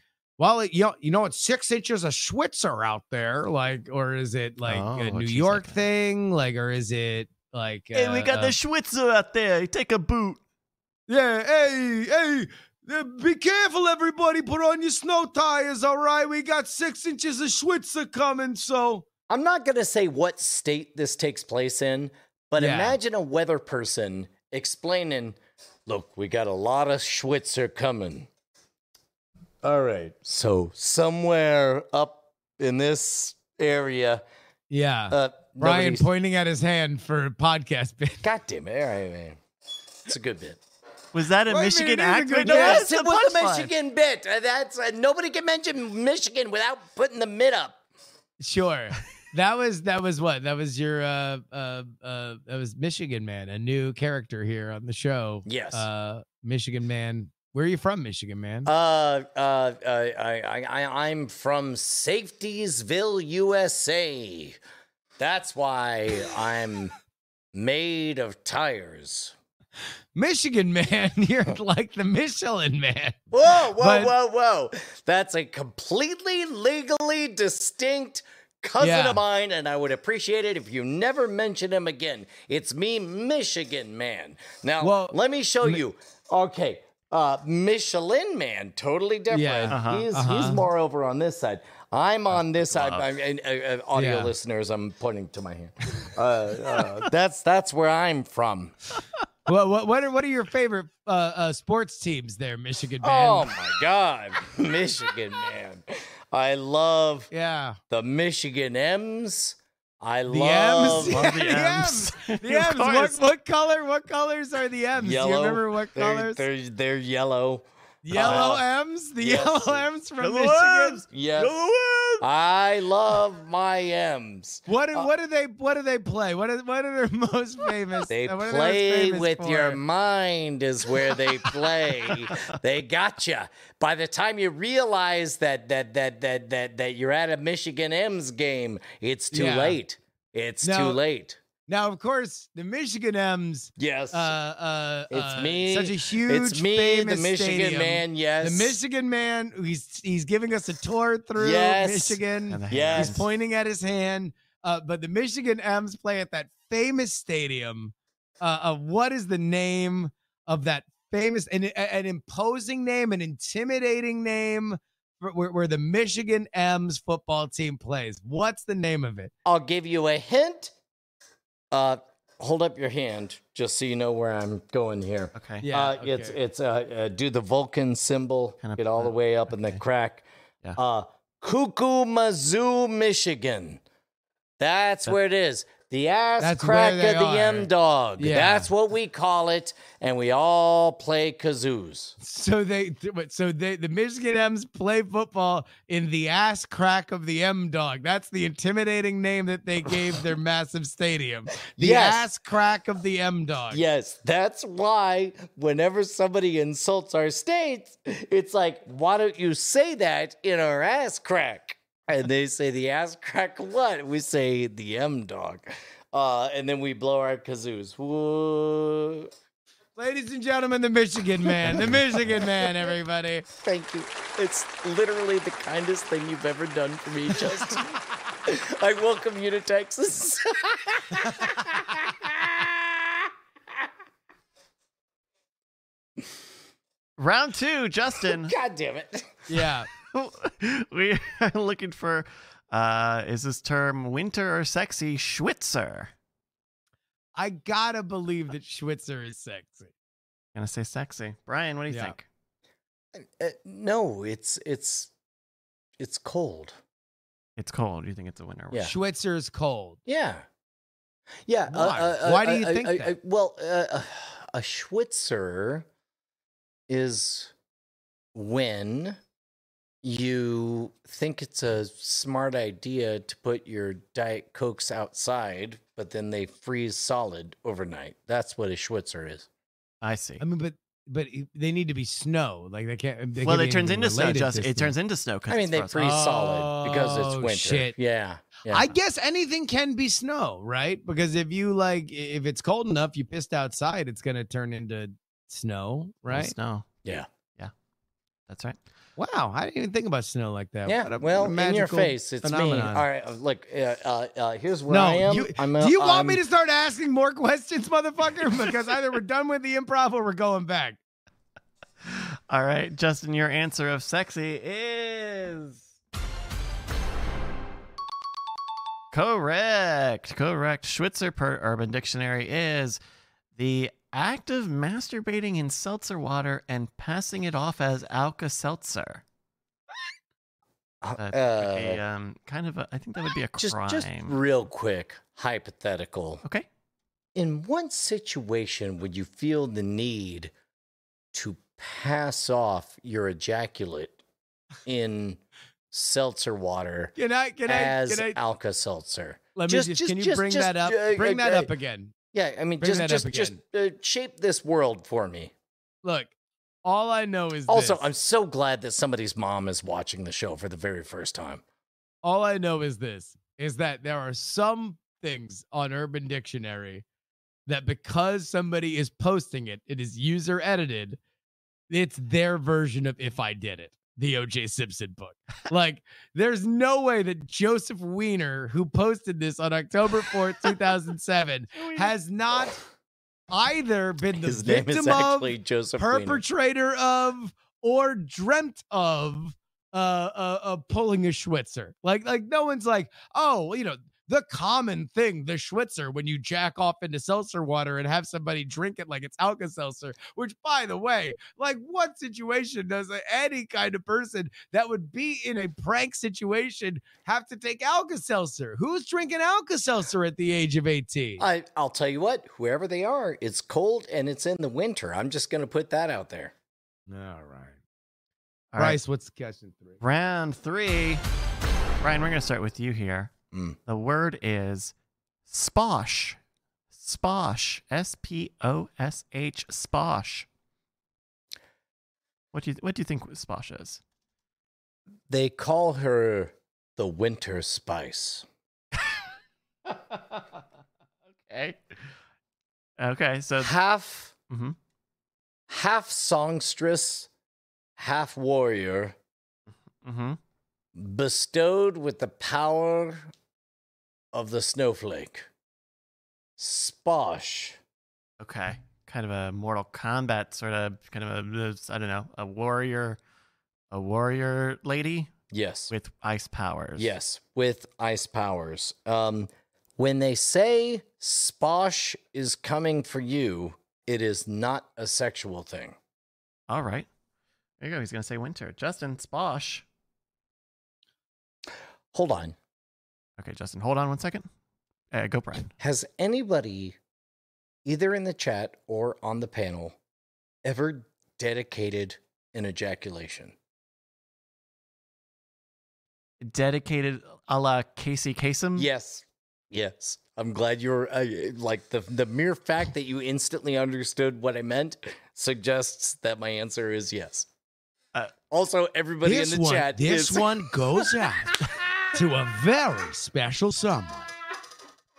S4: well, it, you know, you know, it's six inches of Shwitzer out there. Like, or is it like
S1: Oh,
S4: a New York
S1: like.
S4: thing? Like, or is it like?
S1: Hey, we
S4: uh,
S1: got
S4: uh,
S1: the Shwitzer out there. Take a boot.
S4: Yeah, hey, hey, uh, be careful, everybody. Put on your snow tires, all right? We got six inches of Shwitzer coming, so.
S2: I'm not going to say what state this takes place in, but
S4: Yeah.
S2: imagine a weather person explaining, look, we got a lot of Shwitzer coming. All right. So somewhere up in this area,
S4: Yeah.
S2: uh,
S4: Brian pointing at his hand for a podcast bit.
S2: God damn it. All right, man. It's a good bit.
S1: Was that a
S4: Wait
S1: Michigan
S4: minute, it is a
S1: accent?
S4: good
S1: No,
S2: Yes,
S1: the
S2: it was a
S1: punchline.
S2: Michigan bit. Uh, that's uh, nobody can mention Michigan without putting the mid up.
S4: Sure. That was that was what? That was your uh uh uh that was Michigan Man, a new character here on the show.
S2: Yes.
S4: Uh Michigan Man. Where are you from, Michigan Man?
S2: Uh, uh, I, I, I, I'm from Safetiesville, USA. That's why I'm made of tires.
S4: Michigan Man. You're like the Michelin Man.
S2: Whoa, whoa,
S4: But-
S2: whoa, whoa. That's a completely legally distinct cousin
S4: Yeah.
S2: of mine, and I would appreciate it if you never mention him again. It's me, Michigan man. Now,
S4: Well,
S2: let me show you. Okay. Uh, Michelin man, totally different.
S4: Yeah,
S1: uh-huh,
S2: he's
S4: uh-huh.
S2: he's more over on this side. I'm on this side.
S1: love.
S2: I, I, I- I- audio
S4: Yeah.
S2: listeners, I'm pointing to my hand. Uh, uh, that's that's where I'm from.
S4: what what what are what are your favorite uh, uh sports teams there, Michigan Man?
S2: Oh my God, Michigan man! I love
S4: yeah.
S2: the Michigan M's. I
S4: The
S2: love
S4: M's.
S1: Love the
S4: The
S1: M's.
S4: M's. The M's. What, what color? What colors are the M's?
S2: yellow.
S4: Do you remember what
S2: They're-
S4: colors?
S2: They're, they're yellow.
S4: Yellow
S2: Uh,
S4: M's. The
S2: yes.
S4: yellow M's from
S1: Yellow
S4: Michigan.
S1: M's.
S2: Yes,
S1: Go M's.
S2: I love my M's.
S4: What do, what do they what do they play? What is what are their most famous?
S2: They
S4: uh, what are
S2: play
S4: famous
S2: with
S4: for?
S2: your mind is where they play. they gotcha. By the time you realize that that that that that that you're at a Michigan M's game, it's too
S4: Yeah.
S2: late. It's
S4: No.
S2: too late.
S4: Now, of course, the Michigan M's.
S2: Yes.
S4: Uh, uh,
S2: It's
S4: uh,
S2: me.
S4: Such a huge.
S2: it's me, the Michigan
S4: stadium.
S2: man. Yes.
S4: The Michigan man. He's he's giving us a tour through
S2: Yes.
S4: Michigan.
S2: Yes.
S4: He's pointing at his hand. Uh, but the Michigan M's play at that famous stadium. Uh, uh, what is the name of that famous and an imposing name, an intimidating name where, where the Michigan M's football team plays? What's the name of it?
S2: I'll give you a hint. Uh, hold up your hand just so you know where I'm going here.
S1: Okay.
S4: Yeah,
S2: uh, it's
S4: okay.
S2: it's uh, uh, do the Vulcan symbol,
S1: Kinda
S2: get all the way up in the crack.
S1: Yeah.
S2: Uh, Cuckoo Mizzou, Michigan. That's
S1: That-
S2: where it is. The ass
S4: That's
S2: crack of the. M dog.
S4: Yeah.
S2: That's what we call it, and we all play kazoos.
S4: So they, so they, the Michigan M's play football in the ass crack of the M Dog. That's the intimidating name that they gave their massive stadium. The
S2: Yes.
S4: ass crack of the M Dog.
S2: Yes, that's why whenever somebody insults our state, it's like, why don't you say that in our ass crack? And they say the ass crack what? We say the M dog. Uh, and then we blow our kazoos. Whoa.
S4: Ladies and gentlemen, the Michigan man, the Michigan man, everybody.
S2: Thank you. It's literally the kindest thing you've ever done for me, Justin. I welcome you to Texas.
S1: Round two, Justin.
S2: God damn it.
S4: Yeah.
S1: we are looking for uh is this term winter or sexy Shwitzer?
S4: I gotta believe that Shwitzer is sexy.
S1: Gonna say sexy. Brian, what do you
S4: Yeah.
S1: think?
S2: Uh, no, it's it's it's cold.
S1: It's cold. You think it's a winter?
S2: Yeah.
S4: Shwitzer is cold.
S2: Yeah. Yeah. uh,
S4: Why?
S2: uh,
S4: Why do
S2: uh,
S4: you
S2: uh,
S4: think that?
S2: well, uh, uh, a Shwitzer is when you think it's a smart idea to put your Diet Cokes outside, but then they freeze solid overnight. That's what a Shwitzer is.
S1: I see.
S4: I mean, but but they need to be snow. Like they can't. They
S1: well,
S4: can't
S1: it turns into snow.
S4: relate
S1: Just
S4: to
S1: it
S4: snow.
S1: turns into snow because
S2: I mean, they freeze solid because it's
S4: Oh,
S2: winter.
S4: shit.
S2: Yeah. Yeah.
S4: I guess anything can be snow, right? Because if you like, if it's cold enough, you pissed outside, it's gonna turn into snow, right?
S1: Snow.
S2: Yeah. Yeah.
S1: That's right.
S4: Wow, I didn't even think about snow like that.
S2: Yeah.
S4: What a-
S2: well,
S4: what a
S2: in your
S4: magical
S2: face, it's
S4: phenomenon.
S2: me. All right. uh, Look, uh, uh, uh, here's where
S4: No,
S2: I am.
S4: you-
S2: I'm,
S4: Do you want me
S2: I'm-
S4: to start asking more questions, motherfucker? Because either we're done with the improv or we're going back.
S1: All right, Justin, your answer of sexy is correct. Correct. Shwitzer per Urban Dictionary is the act of masturbating in seltzer water and passing it off as Alka Seltzer.
S2: Uh,
S1: That's a, um, kind of a, I think that would be a
S2: just,
S1: crime.
S2: just real quick, hypothetical.
S1: okay.
S2: In what situation would you feel the need to pass off your ejaculate in seltzer water
S4: Can I? Can I?
S2: as
S4: Can
S2: Alka Seltzer?
S4: Let me
S2: just-
S4: just.
S2: just-
S4: Can you
S2: just-
S4: bring
S2: just,
S4: that up?
S2: uh,
S4: Bring
S2: uh,
S4: that
S2: uh,
S4: up again.
S2: Yeah, I mean,
S4: Bring
S2: just just just uh, shape this world for me.
S4: Look, all I know is
S2: Also,
S4: this.
S2: I'm so glad that somebody's mom is watching the show for the very first time.
S4: all I know is this: is that there are some things on Urban Dictionary that because somebody is posting it, it is user edited. It's their version of "If I Did It," the O.J. Simpson book. like, there's no way that Joseph Weiner, who posted this on October fourth, two thousand seven, has not either been the
S2: His name
S4: victim
S2: is actually
S4: of
S2: Joseph Wiener.
S4: perpetrator of or dreamt of uh, uh, uh pulling a Shwitzer. Like like no one's like, oh, well, you know, the common thing, the Shwitzer, when you jack off into seltzer water and have somebody drink it like it's Alka Seltzer, which by the way, like what situation does any kind of person that would be in a prank situation have to take Alka Seltzer? Who's drinking Alka Seltzer at the age of 18?
S2: I, I'll tell you what, whoever they are, it's cold and it's in the winter. I'm just going to put that out there.
S4: All right.
S1: All right.
S4: Bryce, what's question three?
S1: Round three. Ryan, we're going to start with you here.
S2: Mm.
S1: The word is sposh. Sposh. S P O S H. Sposh. What do you What do you think sposh is?
S2: They call her the winter spice.
S1: okay. Okay. So.
S2: Half
S1: mhm.
S2: half songstress, half warrior,
S1: Mm-hmm.
S2: bestowed with the power of the snowflake. Sposh.
S1: Okay. Kind of a Mortal Kombat sort of, kind of a, I don't know, a warrior, a warrior lady
S2: Yes.
S1: with ice powers.
S2: Yes, with ice powers. Um, when they say Sposh is coming for you, it is not a sexual thing.
S1: All right. There you go. He's going to say winter. Justin, sposh.
S2: Hold on.
S1: Okay, Justin, hold on one second. Uh, go, Brian.
S2: Has anybody, either in the chat or on the panel, ever dedicated an ejaculation?
S1: Dedicated a la Casey Kasem.
S2: Yes. Yes. I'm glad you're uh, like the the mere fact that you instantly understood what I meant suggests that my answer is yes.
S1: Uh,
S2: also, everybody in the
S4: one,
S2: chat
S4: this
S2: is
S4: one goes out to a very special someone.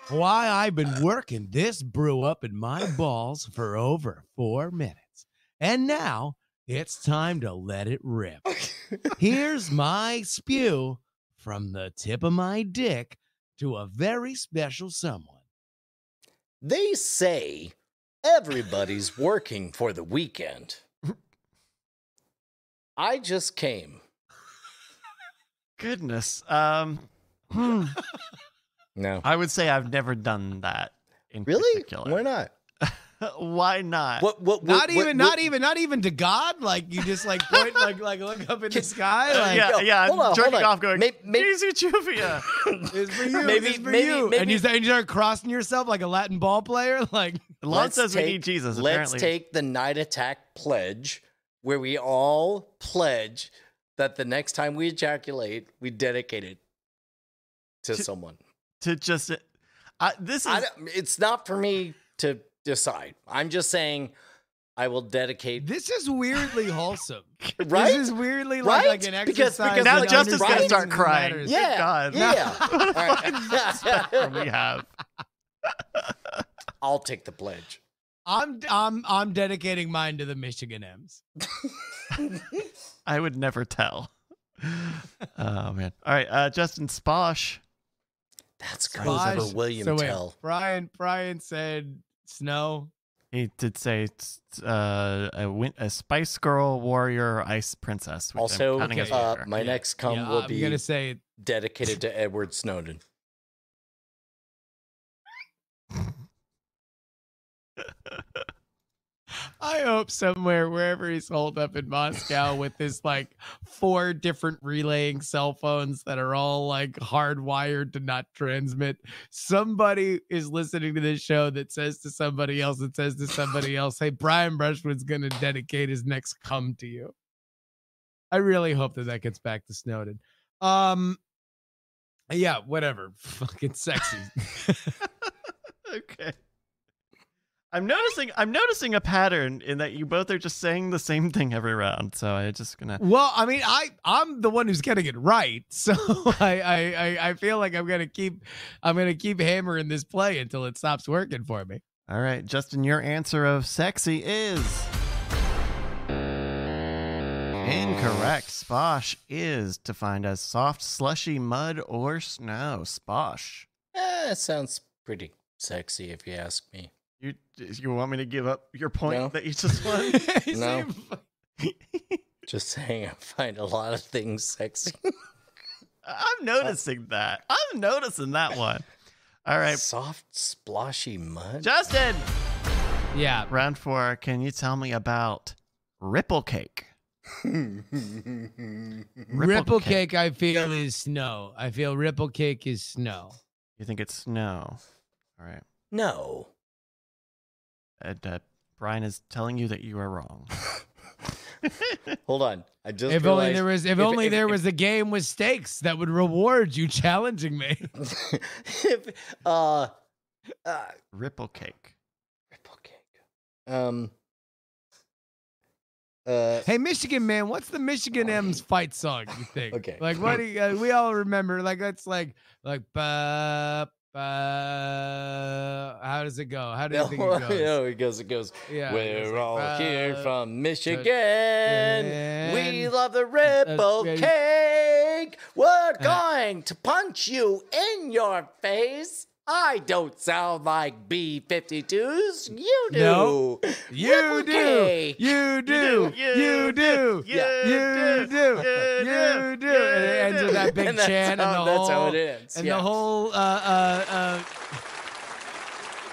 S4: Why I've been working this brew up in my balls for over four minutes, and now it's time to let it rip. Here's my spew from the tip of my dick to a very special someone.
S2: They say everybody's working for the weekend. I just came.
S1: Goodness. Um, hmm.
S2: No.
S1: I would say I've never done that. In
S2: Really?
S1: Particular.
S2: Why not?
S1: Why not?
S2: What what,
S4: Not
S2: what-
S4: even,
S2: what-
S4: not even, not even to God. Like you just like point, like like look up in the sky.
S1: Uh,
S4: Like,
S1: yeah,
S2: yo,
S1: yeah.
S2: hold on,
S1: I'm jerking
S2: hold on.
S1: off, going.
S2: May- may-
S1: Easy Juvia.
S4: It's for you.
S2: Maybe-
S4: it's for
S2: maybe-
S4: you.
S2: maybe-
S4: and you start, you start crossing yourself like a Latin ball player. Like
S1: Lon
S2: Let's
S1: says we need Jesus.
S2: Let's
S1: apparently.
S2: take the night attack pledge where we all pledge that the next time we ejaculate, we dedicate it to
S1: To-
S2: someone.
S1: to just. Uh, I, this is
S2: I it's not for me to decide. I'm just saying I will dedicate.
S4: this is weirdly wholesome.
S2: Right?
S4: This is weirdly like, like an exercise.
S2: because,
S1: now
S2: like,
S1: Justin's gonna start crying.
S4: Matters.
S2: Yeah,
S1: God.
S2: yeah.
S1: What a
S2: All
S1: fucking
S2: right.
S1: spectrum we have.
S2: I'll take the pledge.
S4: I'm I'm I'm dedicating mine to the Michigan M's.
S1: I would never tell. Oh man! All right, uh, Justin Sposh.
S2: That's goes
S4: Bosh.
S2: over William
S4: so wait,
S2: Tell.
S4: Brian Brian said snow.
S1: He did say uh, a, win- a Spice Girl warrior ice princess.
S2: Also,
S1: I'm counting as
S4: okay,
S2: uh,
S1: fair.
S2: my
S4: Yeah.
S2: next come
S4: yeah,
S2: will
S4: I'm
S2: be
S4: gonna say
S2: dedicated to Edward Snowden.
S4: I hope somewhere, wherever he's holed up in Moscow with his like four different relaying cell phones that are all like hardwired to not transmit, somebody is listening to this show that says to somebody else, that says to somebody else, hey, Brian Brushwood's going to dedicate his next come to you. I really hope that that gets back to Snowden. Um, yeah, whatever. Fucking sexy.
S1: okay. I'm noticing. I'm noticing a pattern in that you both are just saying the same thing every round. So I'm just gonna.
S4: Well, I mean, I I'm the one who's getting it right, so I I I, I feel like I'm gonna keep I'm gonna keep hammering this play until it stops working for me.
S1: All right, Justin, your answer of sexy is incorrect. Sposh is defined as soft, slushy mud or snow. Sposh.
S2: Eh, sounds pretty sexy if you ask me.
S1: You you want me to give up your point
S2: No.
S1: that you just won?
S4: You
S2: No.
S4: see,
S2: Just saying, I find a lot of things sexy.
S1: I'm noticing that. I'm noticing that one. All right,
S2: Soft, sploshy mud.
S1: Justin.
S4: Yeah,
S1: Round four. Can you tell me about ripple cake?
S4: ripple cake. I feel is snow. I feel ripple cake is snow.
S1: You think it's snow? All right.
S2: no.
S1: And, uh, Brian is telling you that you are wrong.
S2: Hold on. I just
S4: If only there was if,
S2: if-
S4: only
S2: if-
S4: there
S2: if-
S4: was a game with stakes that would reward you challenging me.
S2: if, uh, uh,
S1: Ripple cake.
S2: ripple cake. Um. Uh,
S4: Hey, Michigan man, what's the Michigan M's fight song? You think?
S2: Okay.
S4: Like what? Do you, uh, we all remember. Like it's like like ba ba. How does it go? How do you think it goes?
S2: no, it goes. It goes.
S4: Yeah,
S2: We're
S4: like,
S2: all here from Michigan.
S4: Michigan.
S2: We love the ripple
S4: yeah.
S2: cake. We're uh-huh. going to punch you in your face. I don't sound like B 52s. You do.
S4: No, You do. You do.
S1: You do.
S4: You do.
S1: You
S4: You
S1: do. You do.
S4: And it ends with that big chant and the
S2: that's how it ends,
S4: and
S2: yeah.
S4: the whole uh uh uh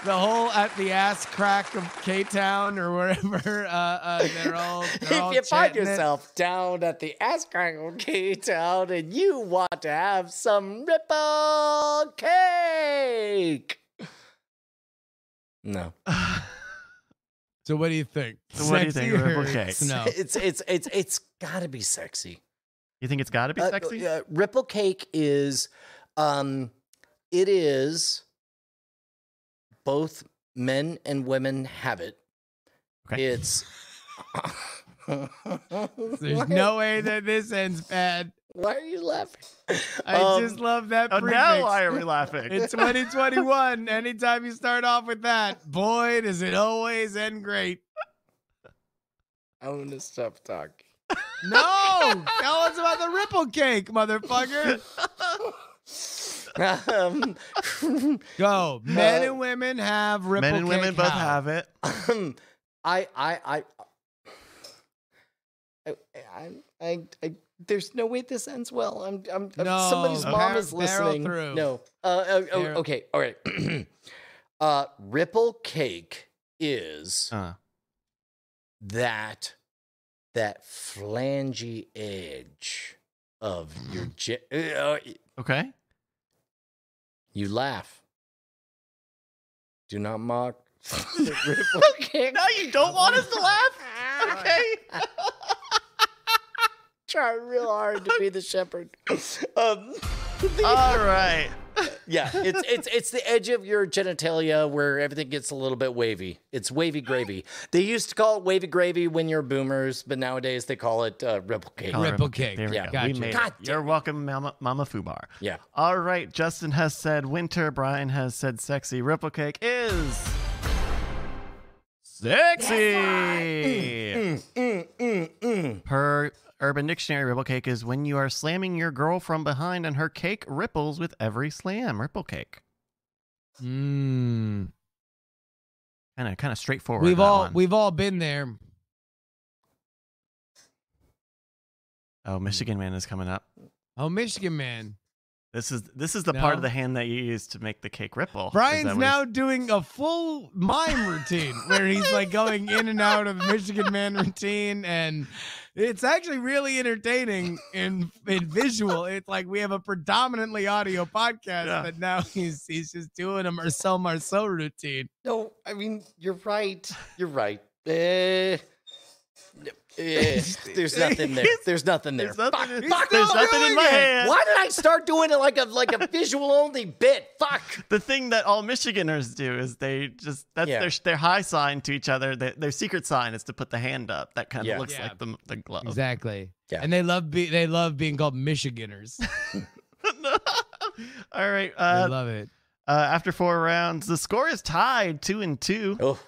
S4: the whole at the ass crack of K Town or wherever. Uh, uh, they're all. They're all
S2: if you find
S4: chanting it.
S2: yourself down at the ass crack of K Town and you want to have some ripple cake. No.
S4: So what do you think?
S1: So what do you think,
S4: Sexy
S1: Ripple cake?
S4: No.
S2: It's it's it's it's gotta be sexy.
S1: You think it's got to be
S2: Uh,
S1: sexy?
S2: uh, ripple cake is um it is both men and women have it.
S1: Okay.
S2: It's
S4: There's
S2: why,
S4: no way that this ends bad.
S2: why are you laughing?
S4: I
S2: Um,
S4: just love that.
S1: oh,
S4: prefix.
S1: now why are we laughing?
S4: In 2021, anytime you start off with that, boy, does it always end great.
S2: I'm gonna stop talking.
S4: No, tell us about the ripple cake, motherfucker.
S2: um,
S4: Go. Men
S2: Uh,
S4: and women have ripple
S1: Men and women both
S4: how?
S1: have it.
S2: um, I, I, I, I, I, I, I, there's no way this ends well. I'm, I'm, I'm-
S4: No,
S2: somebody's mom is
S4: barrel
S2: listening. No. Uh, uh, oh, okay. All right. uh, ripple cake is
S1: Uh,
S2: that, that flangy edge of your, ge- uh,
S1: okay.
S2: You laugh. Do not mock. ripple.
S1: No, you don't want us to laugh. Okay.
S2: try real hard to be the shepherd. Um, the-
S1: All right.
S2: Yeah, it's it's it's the edge of your genitalia where everything gets a little bit wavy. It's wavy gravy. They used to call it wavy gravy when you're boomers, but nowadays they call it uh, ripple cake.
S1: Call it
S4: Ripple cake.
S1: There we
S2: Yeah.
S1: go.
S4: Gotcha.
S1: We made
S2: God
S1: it. You're welcome, Mama, Mama Fubar.
S2: Yeah.
S1: All right. Justin has said winter. Brian has said sexy. Ripple cake is sexy.
S2: Mm, mm, mm, mm.
S1: Per Urban Dictionary, ripple cake is when you are slamming your girl from behind and her cake ripples with every slam. Ripple cake.
S4: Mm.
S1: Kind of, kind of straightforward.
S4: We've all
S1: one.
S4: we've all been there.
S1: Oh, Michigan Man is coming up.
S4: Oh, Michigan man.
S1: This is this is the part of the hand that you use to make the cake ripple.
S4: Brian's now
S1: it's-
S4: doing a full mime routine where he's like going in and out of the Michigan Man routine, and it's actually really entertaining in in visual. It's like we have a predominantly audio podcast,
S1: Yeah.
S4: but now he's he's just doing a Marcel Marceau routine.
S2: No, I mean you're right. You're right. Eh, eh, there's nothing there. There's nothing there.
S1: There's nothing, in-
S2: fuck,
S1: there's
S2: I'm
S1: nothing in my
S4: it.
S1: hand.
S2: Why did I start doing it like a like a visual only bit? Fuck.
S1: The thing that all Michiganders do is they just that's
S2: Yeah.
S1: their their high sign to each other. Their, their secret sign is to put the hand up. That kind of
S2: Yeah.
S1: looks
S4: Yeah.
S1: like the the glove.
S4: Exactly.
S2: Yeah.
S4: And they love be they love being called Michiganders.
S1: all right.
S4: they
S1: Uh,
S4: love it.
S1: uh, after four rounds, the score is tied two and two.
S2: Oh,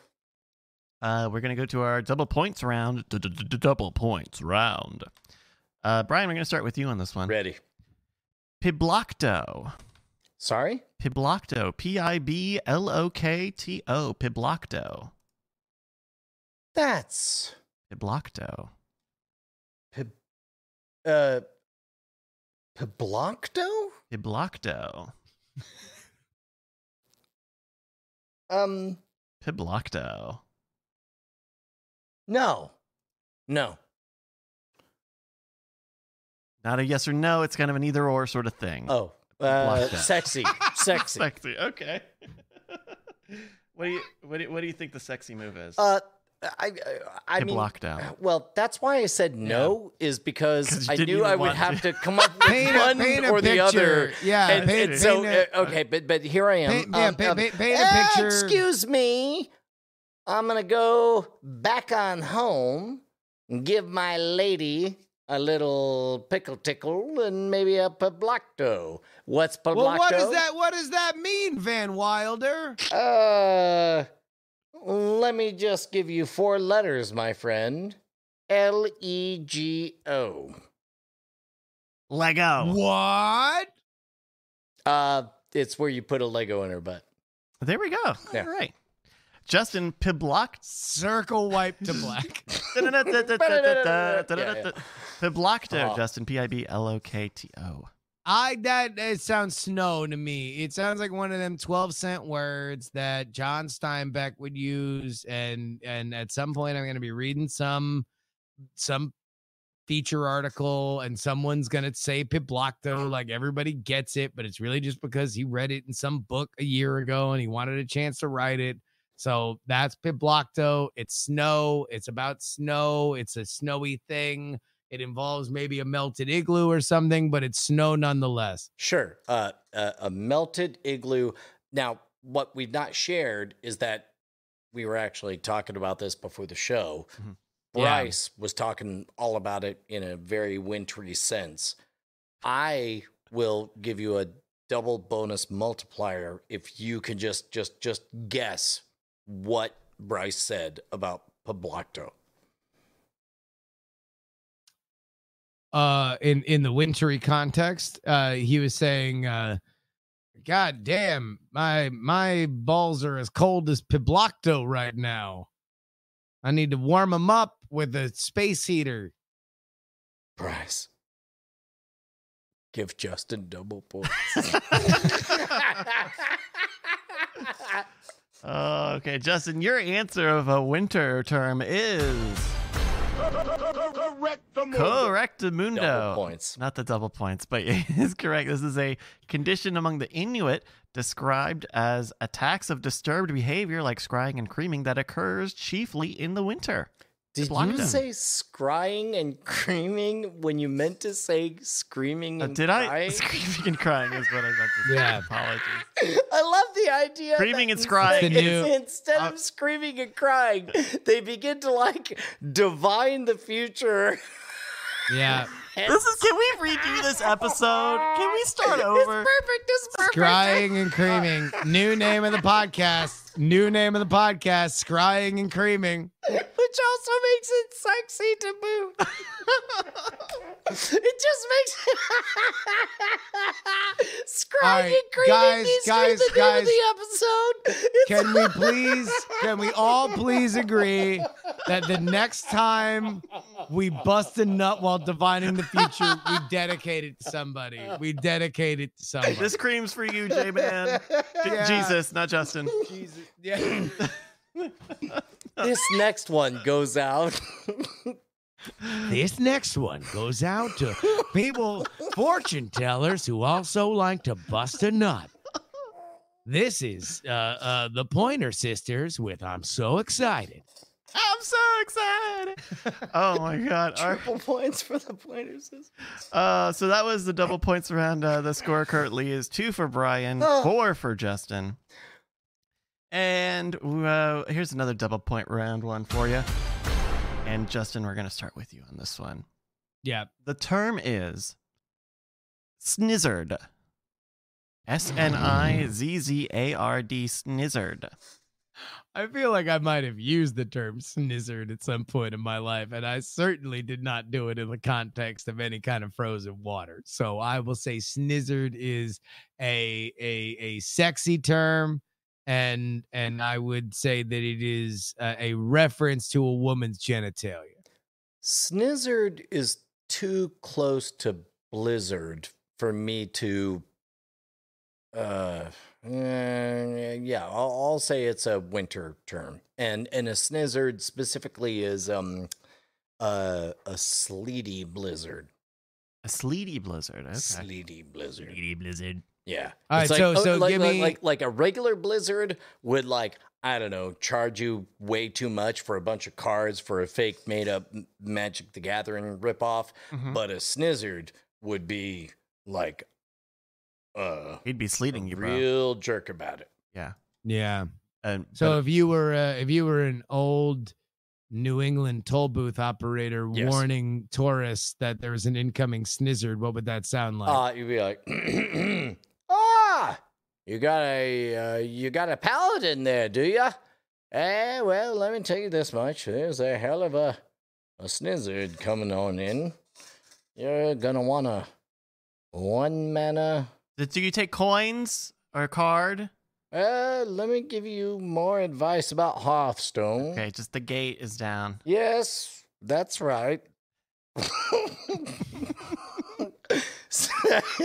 S1: Uh, we're gonna go to our double points round. Double points round. Uh, Brian, we're gonna start with you on this one.
S2: ready.
S1: Piblokto.
S2: Sorry.
S1: Piblokto. P I B L O K T O. Piblokto.
S2: That's
S1: Piblokto.
S2: uh Piblokto?
S1: Piblokto.
S2: Um
S1: Piblokto.
S2: No. No.
S1: Not a yes or no. It's kind of an either or sort of thing.
S2: Oh. Uh, sexy. Sexy.
S1: Sexy. Okay. what do you what do you, what do you think the sexy move is?
S2: Uh I I, I mean
S1: out.
S2: well, that's why I said no Is because I knew I would
S1: want
S2: have
S1: to.
S2: to come up with
S4: Paint a,
S2: one
S4: paint a
S2: or the
S4: picture.
S2: other.
S4: Yeah,
S2: And,
S4: paint,
S2: and so
S4: a-
S2: uh, okay, but but here I am.
S4: Paint- yeah,
S2: Um,
S4: paint-
S2: um,
S4: paint- paint a
S2: "Eh,
S4: picture."
S2: Excuse me. I'm gonna go back on home and give my lady a little pickle tickle and maybe a piblokto. What's piblokto?
S4: Well, what does that what does that mean, Van Wilder?
S2: Uh, let me just give you four letters, my friend. L E G O.
S1: Lego.
S4: What?
S2: Uh, it's where you put a Lego in her butt.
S1: There we go.
S2: Yeah.
S1: All right. Justin Piblock.
S4: Circle wipe to black.
S1: Piblokto,
S2: Yeah, yeah. Uh-huh.
S1: Justin. P I B L O K T O.
S4: I that it sounds snow to me. It sounds like one of them 12 cent words that John Steinbeck would use and and at some point I'm going to be reading some some feature article and someone's going to say Piblokto like everybody gets it but it's really just because he read it in some book a year ago and he wanted a chance to write it. So that's Piblokto. It's snow. It's about snow. It's a snowy thing. It involves maybe a melted igloo or something, but it's snow nonetheless.
S2: Sure. Uh, uh, a melted igloo. Now, what we've not shared is that we were actually talking about this before the show.
S1: Mhm.
S4: Yeah.
S2: Bryce was talking all about it in a very wintry sense. I will give you a double bonus multiplier if you can just just just guess what Bryce said about Pablocto.
S4: uh in in the wintry context uh he was saying uh god damn my my balls are as cold as piblokto right now i need to warm them up with a space heater
S2: Bryce. Give Justin double points.
S1: Oh, okay, Justin, your answer of a winter term is
S6: Correct the movie.
S1: correctamundo.
S2: double points.
S1: Not the double points, but it is correct. This is a condition among the Inuit described as attacks of disturbed behavior like scrying and creaming that occurs chiefly in the winter.
S2: Did you
S1: him.
S2: say scrying and creaming when you meant to say screaming
S1: Uh,
S2: and
S1: did I?
S2: crying?
S1: Screaming and crying is what I meant to say.
S4: Yeah.
S1: Apologies.
S2: I love the idea.
S1: Screaming and scrying.
S4: The new-
S2: Instead
S1: Uh,
S2: of screaming and crying, they begin to like divine the future.
S4: yeah
S1: This is. Can we redo this episode? Can we start over?
S2: It's perfect. It's perfect.
S4: scrying and creaming new name of the podcast new name of the podcast scrying and creaming
S2: Which also makes it sexy to boot. it just makes scrying
S4: All right,
S2: and creaming
S4: guys,
S2: needs
S4: guys,
S2: to be the name
S4: guys.
S2: of the episode. It's
S4: Can we please, can we all please agree that the next time we bust a nut while divining the future, we dedicate it to somebody. We dedicate it to somebody.
S1: This cream's for you, J Man.
S4: Yeah.
S1: Jesus, not Justin.
S4: Jesus. Yeah.
S2: this next one goes out.
S4: This next one goes out to people, fortune tellers who also like to bust a nut. This is uh, uh, the Pointer Sisters with I'm So Excited.
S1: I'm so excited. Oh my god. Our-
S2: Triple points for the pointers.
S1: Uh, so that was the double points around uh, the score currently is two for Brian,
S2: Oh.
S1: four for Justin. And uh, here's another double point round one for you. And Justin, we're going to start with you on this one.
S4: Yeah.
S1: The term is snizzard. S N I Z Z A R D, snizzard.
S4: I feel like I might have used the term snizzard at some point in my life, and I certainly did not do it in the context of any kind of frozen water. So I will say snizzard is a a a sexy term, and and I would say that it is a, a reference to a woman's genitalia.
S2: Snizzard is too close to Blizzard for me to. Uh, eh, yeah, I'll, I'll say it's a winter term, and and a snizzard specifically is um, uh, a sleety blizzard.
S1: A sleety blizzard. Okay.
S2: Sleety blizzard.
S1: Sleety blizzard.
S2: Yeah.
S4: All right,
S2: It's like,
S4: so-
S2: oh,
S4: so
S2: like,
S4: give
S2: like,
S4: me-
S2: like like a regular blizzard would like I don't know charge you way too much for a bunch of cards for a fake made up Magic the Gathering ripoff,
S1: Mhm.
S2: but a snizzard would be like uh
S1: He'd be
S2: a
S1: sleeting you, bro.
S2: real jerk about it.
S4: Yeah. Yeah.
S1: And,
S4: So
S1: but-
S4: if you were uh, if you were an old New England toll booth operator
S2: Yes.
S4: warning tourists that there was an incoming snizzard, what would that sound like?
S2: Uh you'd be like you got a uh, you got a paladin there, do you? Eh, well, let me tell you this much. There's a hell of a a snizzard coming on in. You're gonna wanna one mana.
S1: do you take coins or a card?
S2: Uh, let me give you more advice about Hearthstone.
S1: Okay, just the gate is down.
S2: Yes, that's right.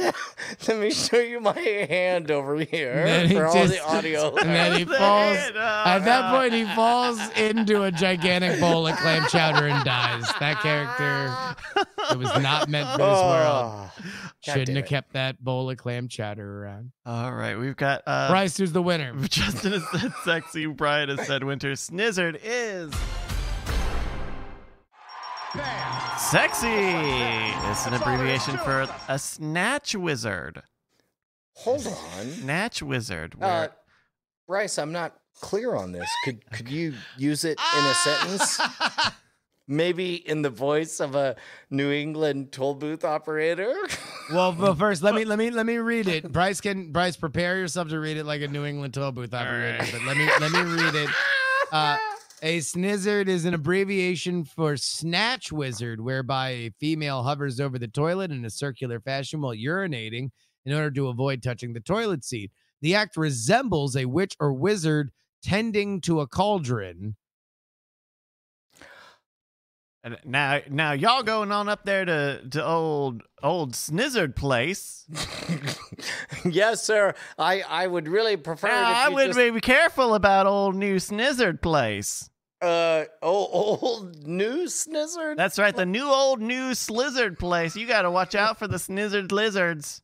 S2: Let me show you my hand over here
S4: then he
S2: all
S4: just-
S2: the audio.
S4: and then he falls.
S1: oh,
S4: At that point, he falls into a gigantic bowl of clam chowder and dies. That character it was not meant for this world.
S2: Oh, God
S4: Shouldn't have kept that bowl of clam chowder around.
S1: All right, we've got uh,
S4: Bryce, who's the winner?
S1: Justin has said sexy. Brian has said winter. Snizzard is sexy. It's an abbreviation for a snatch wizard.
S2: Hold on.
S1: Snatch wizard.
S2: Uh, Bryce, I'm not clear on this. Could could you use it in a sentence? Maybe in the voice of a New England toll booth operator?
S4: Well, but first, let me let me let me read it. Bryce can Bryce prepare yourself to read it like a New England toll booth operator.
S1: right.
S4: But let me let me read it. Uh, a snizzard is an abbreviation for snatch wizard, whereby a female hovers over the toilet in a circular fashion while urinating in order to avoid touching the toilet seat. The act resembles a witch or wizard tending to a cauldron.
S1: And now, now y'all going on up there to to old old Snizzard place.
S2: yes, sir. I, I would really prefer
S1: Now, I would
S2: just,
S1: be careful about old new Snizzard place.
S2: uh old, old new snizzard.
S1: That's right, the new old new Slizzard place. You got to watch out for the Snizzard lizards.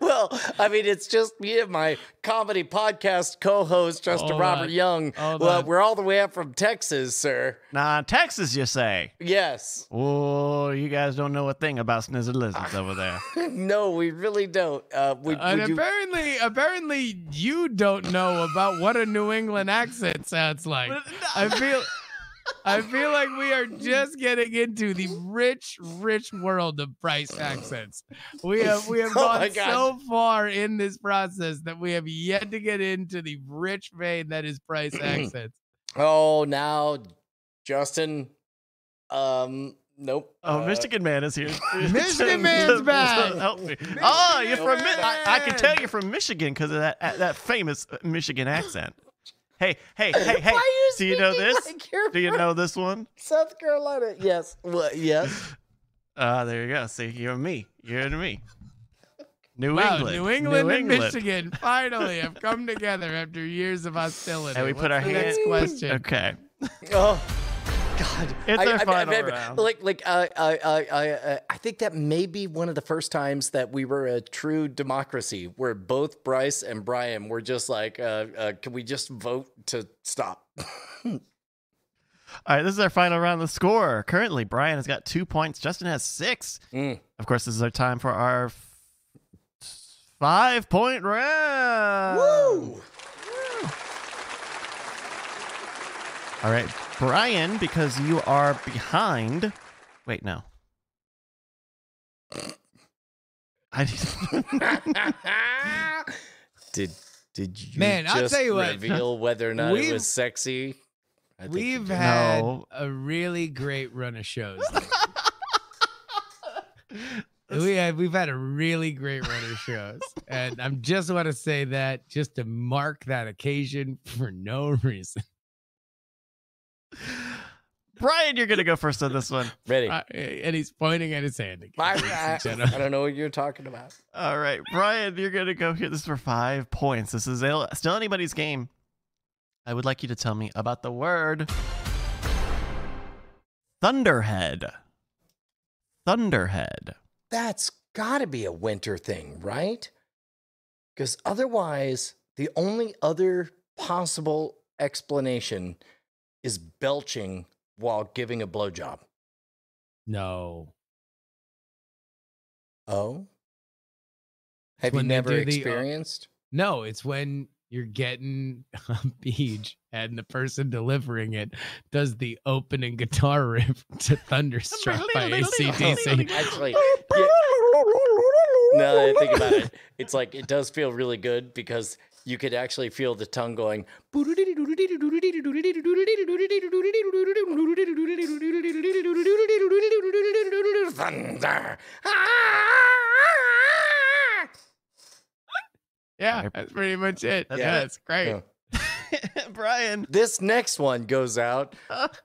S2: Well, I mean, it's just me and my comedy podcast co-host, Justin
S4: Hold
S2: Robert
S4: on.
S2: Young.
S4: Hold
S2: well,
S4: on.
S2: we're all the way up from Texas, sir.
S1: Nah, Texas, you say?
S2: Yes.
S1: Oh, you guys don't know a thing about lizards over there.
S2: no, we really don't. Uh, would,
S4: And
S2: would you?
S4: apparently, apparently, you don't know about what a New England accent sounds like. I feel, I feel like we are just getting into the rich, rich world of price accents. We have we have
S2: Oh
S4: gone
S2: God.
S4: so far in this process that we have yet to get into the rich vein that is price accents.
S2: Oh, now, Justin. Um, nope.
S1: Oh,
S2: Uh,
S1: Michigan Man is here.
S4: Michigan Man's back.
S1: Help me. Oh, you're from. Mi- I, I can tell you're from Michigan because of that that famous uh, Michigan accent. Hey, hey, hey, hey!
S2: Why are you
S1: Do you know this?
S2: like
S1: Do you know this one?
S2: South Carolina? Yes. What? Yes.
S1: Uh, there you go. See, you're me. You're me. New
S4: Wow,
S1: England.
S4: New England
S1: New
S4: and
S1: England.
S4: Michigan finally have come together after years of hostility.
S1: And we put our
S4: the next question.
S1: Okay.
S2: Oh, God.
S1: It's
S2: I,
S1: our
S2: I-
S1: final
S2: I- I-
S1: round.
S2: Like, like, uh, I, I, I, uh, I think that may be one of the first times that we were a true democracy, where both Bryce and Brian were just like, uh, uh, "Can we just vote to stop?"
S1: All right, this is our final round. The score currently, Brian has got two points. Justin has six.
S2: Mm.
S1: Of course, this is our time for our f- five point round.
S2: Woo!
S1: All right, Brian, because you are behind. Wait, no. I
S2: did did you
S4: Man, I'll
S2: just
S4: tell you what,
S2: reveal whether or not it was sexy? I think
S4: We've had
S1: No.
S4: a really great run of shows. we have we've had a really great run of shows, and I'm just want to say that just to mark that occasion for no reason.
S1: Brian, you're gonna go first on this one.
S2: ready.
S4: Uh, and he's pointing at his hand again.
S2: I, I- I don't know what you're talking about.
S1: All right, Brian, you're gonna go here. This is for five points. This is il- still anybody's game. I would like you to tell me about the word thunderhead. Thunderhead.
S2: That's got to be a winter thing, right? Because otherwise, the only other possible explanation is belching while giving a blowjob.
S4: No,
S2: Oh? Have you never
S4: the, uh,
S2: experienced?
S4: no, it's when you're getting a beach and the person delivering it does the opening guitar riff to Thunderstruck by ACDC.
S2: Actually, yeah, now that I think about it, it's like it does feel really good because you could actually feel the tongue going. Thunder.
S4: Yeah, that's pretty much it.
S1: That's
S4: yeah,
S1: it.
S4: it's great.
S2: Yeah.
S1: Brian.
S2: This next one goes out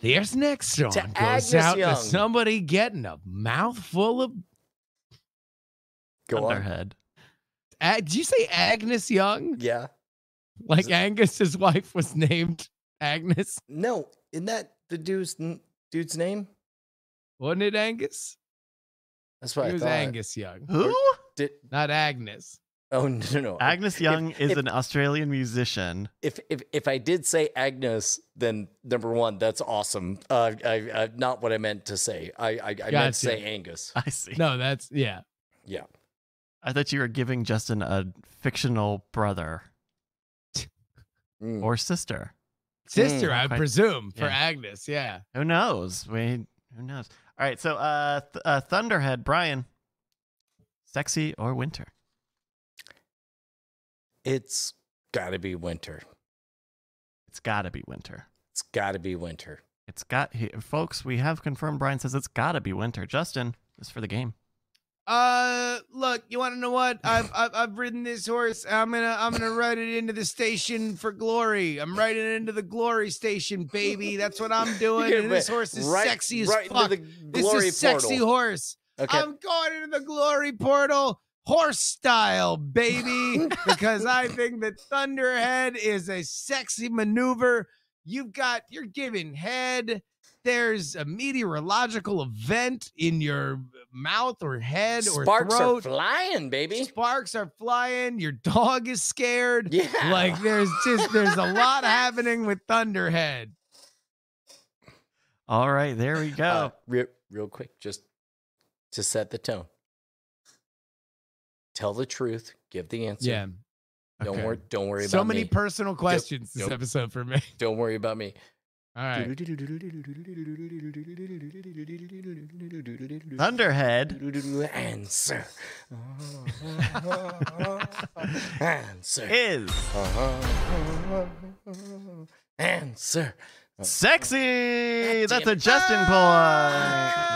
S4: This next song
S2: To
S4: goes
S2: Agnes
S4: out
S2: Young.
S4: to somebody getting a mouthful of.
S2: Go on.
S1: Thunderhead.
S4: Ag- Did you say Agnes Young?
S2: Yeah.
S4: Like Angus's wife was named Agnes?
S2: No, isn't that the dude's n- dude's name?
S4: Wasn't it Angus?
S2: That's what
S4: It
S2: I
S4: was
S2: thought.
S4: Angus Young,
S1: Who?
S2: Did,
S4: not Agnes.
S2: oh no, no, no.
S1: Agnes
S2: If-
S1: Young is
S2: if,
S1: an Australian musician.
S2: If if if I did say Agnes, then number one, that's awesome. Uh, I, I not what I meant to say. I I, I meant to say Angus.
S1: I see.
S4: No, that's yeah.
S2: Yeah.
S1: I thought you were giving Justin a fictional brother
S2: Mm.
S1: or sister.
S4: Sister,
S2: Mm,
S4: I
S1: quite-
S4: presume, for. Agnes. Yeah.
S1: Who knows? We who knows? All right, so uh, th- uh Thunderhead, Brian. Sexy or winter?
S2: It's got to be winter.
S1: It's got to be winter.
S2: It's got to be winter.
S1: It's got he, folks, we have confirmed Brian says it's got to be winter. Justin, this is for the game.
S4: Uh, look, you want to know what? I've, I've I've ridden this horse. I'm gonna I'm gonna ride it into the station for glory. I'm riding it into the glory station, baby. That's what I'm doing. And this horse is
S2: right-
S4: sexy as
S2: right
S4: fuck. This is sexy
S2: portal.
S4: horse.
S2: Okay.
S4: I'm going into the glory portal horse style, baby, because I think that Thunderhead is a sexy maneuver. You've got, you're giving head. There's a meteorological event in your mouth or head or
S2: Sparks are flying, baby.
S4: Sparks are flying. Your dog is scared.
S2: Yeah.
S4: Like there's just there's a lot happening with Thunderhead.
S1: All right, there we go.
S2: Uh, real, real quick, just to set the tone. Tell the truth. Give the answer.
S4: Yeah.
S2: Don't worry. Don't worry
S4: So
S2: about
S4: many
S2: me.
S4: personal questions this
S2: nope.
S4: episode for me.
S2: don't worry about me.
S4: All right.
S1: Thunderhead
S2: Answer. Answer.
S1: is
S2: Answer.
S1: sexy. That's a. Justin ah!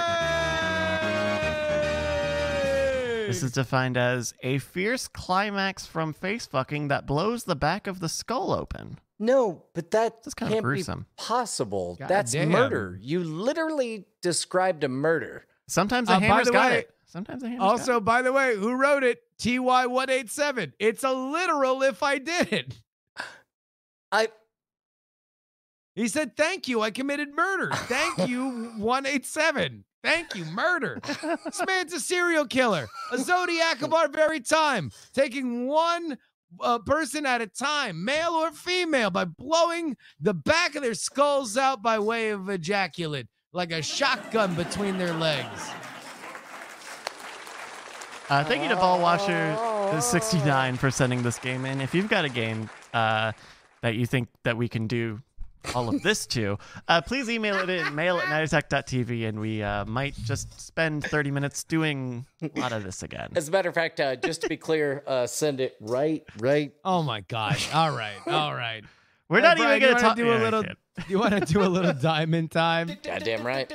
S1: point. This is defined as a fierce climax from face fucking that blows the back of the skull open.
S2: No, but that
S1: That's kinda
S2: can't
S1: gruesome.
S2: be possible.
S4: God
S2: That's
S4: damn.
S2: murder. You literally described a murder.
S1: Sometimes a
S4: Uh, by
S1: hammer's
S4: the
S1: got
S4: way-
S1: it. Sometimes a hammer's got
S4: Also, by the way, who wrote it? TY187. It's a literal if I did. it.
S2: I
S4: He said, Thank you. I committed murder. Thank you, 187. Thank you, murder. This man's a serial killer, a zodiac of our very time, taking one uh, person at a time, male or female, by blowing the back of their skulls out by way of ejaculate, like a shotgun between their legs.
S1: Uh, thank you to Ball Ballwasher69 for sending this game in. If you've got a game uh, that you think that we can do all of this to, uh, please email it in mail at nightattack.tv and we uh, might just spend 30 minutes doing a lot of this again.
S2: as a matter of fact, uh, just to be clear, uh, send it right, right.
S4: Oh my God. All right. All right.
S1: We're
S4: Hey,
S1: not
S4: Brian,
S1: even going to
S4: wanna
S1: talk.
S4: do
S1: Yeah,
S4: a
S1: I
S4: little.
S1: can't.
S4: You want to do a little diamond time?
S2: Goddamn right.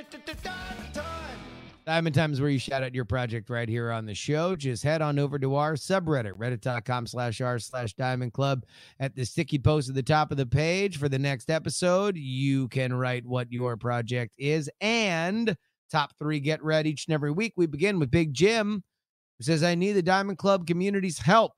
S4: Diamond Time is where you shout out your project right here on the show. Just head on over to our subreddit, reddit.com slash r slash diamond club. At the sticky post at the top of the page for the next episode, you can write what your project is. And top three get read each and every week. We begin with Big Jim, who says, I need the Diamond Club community's help.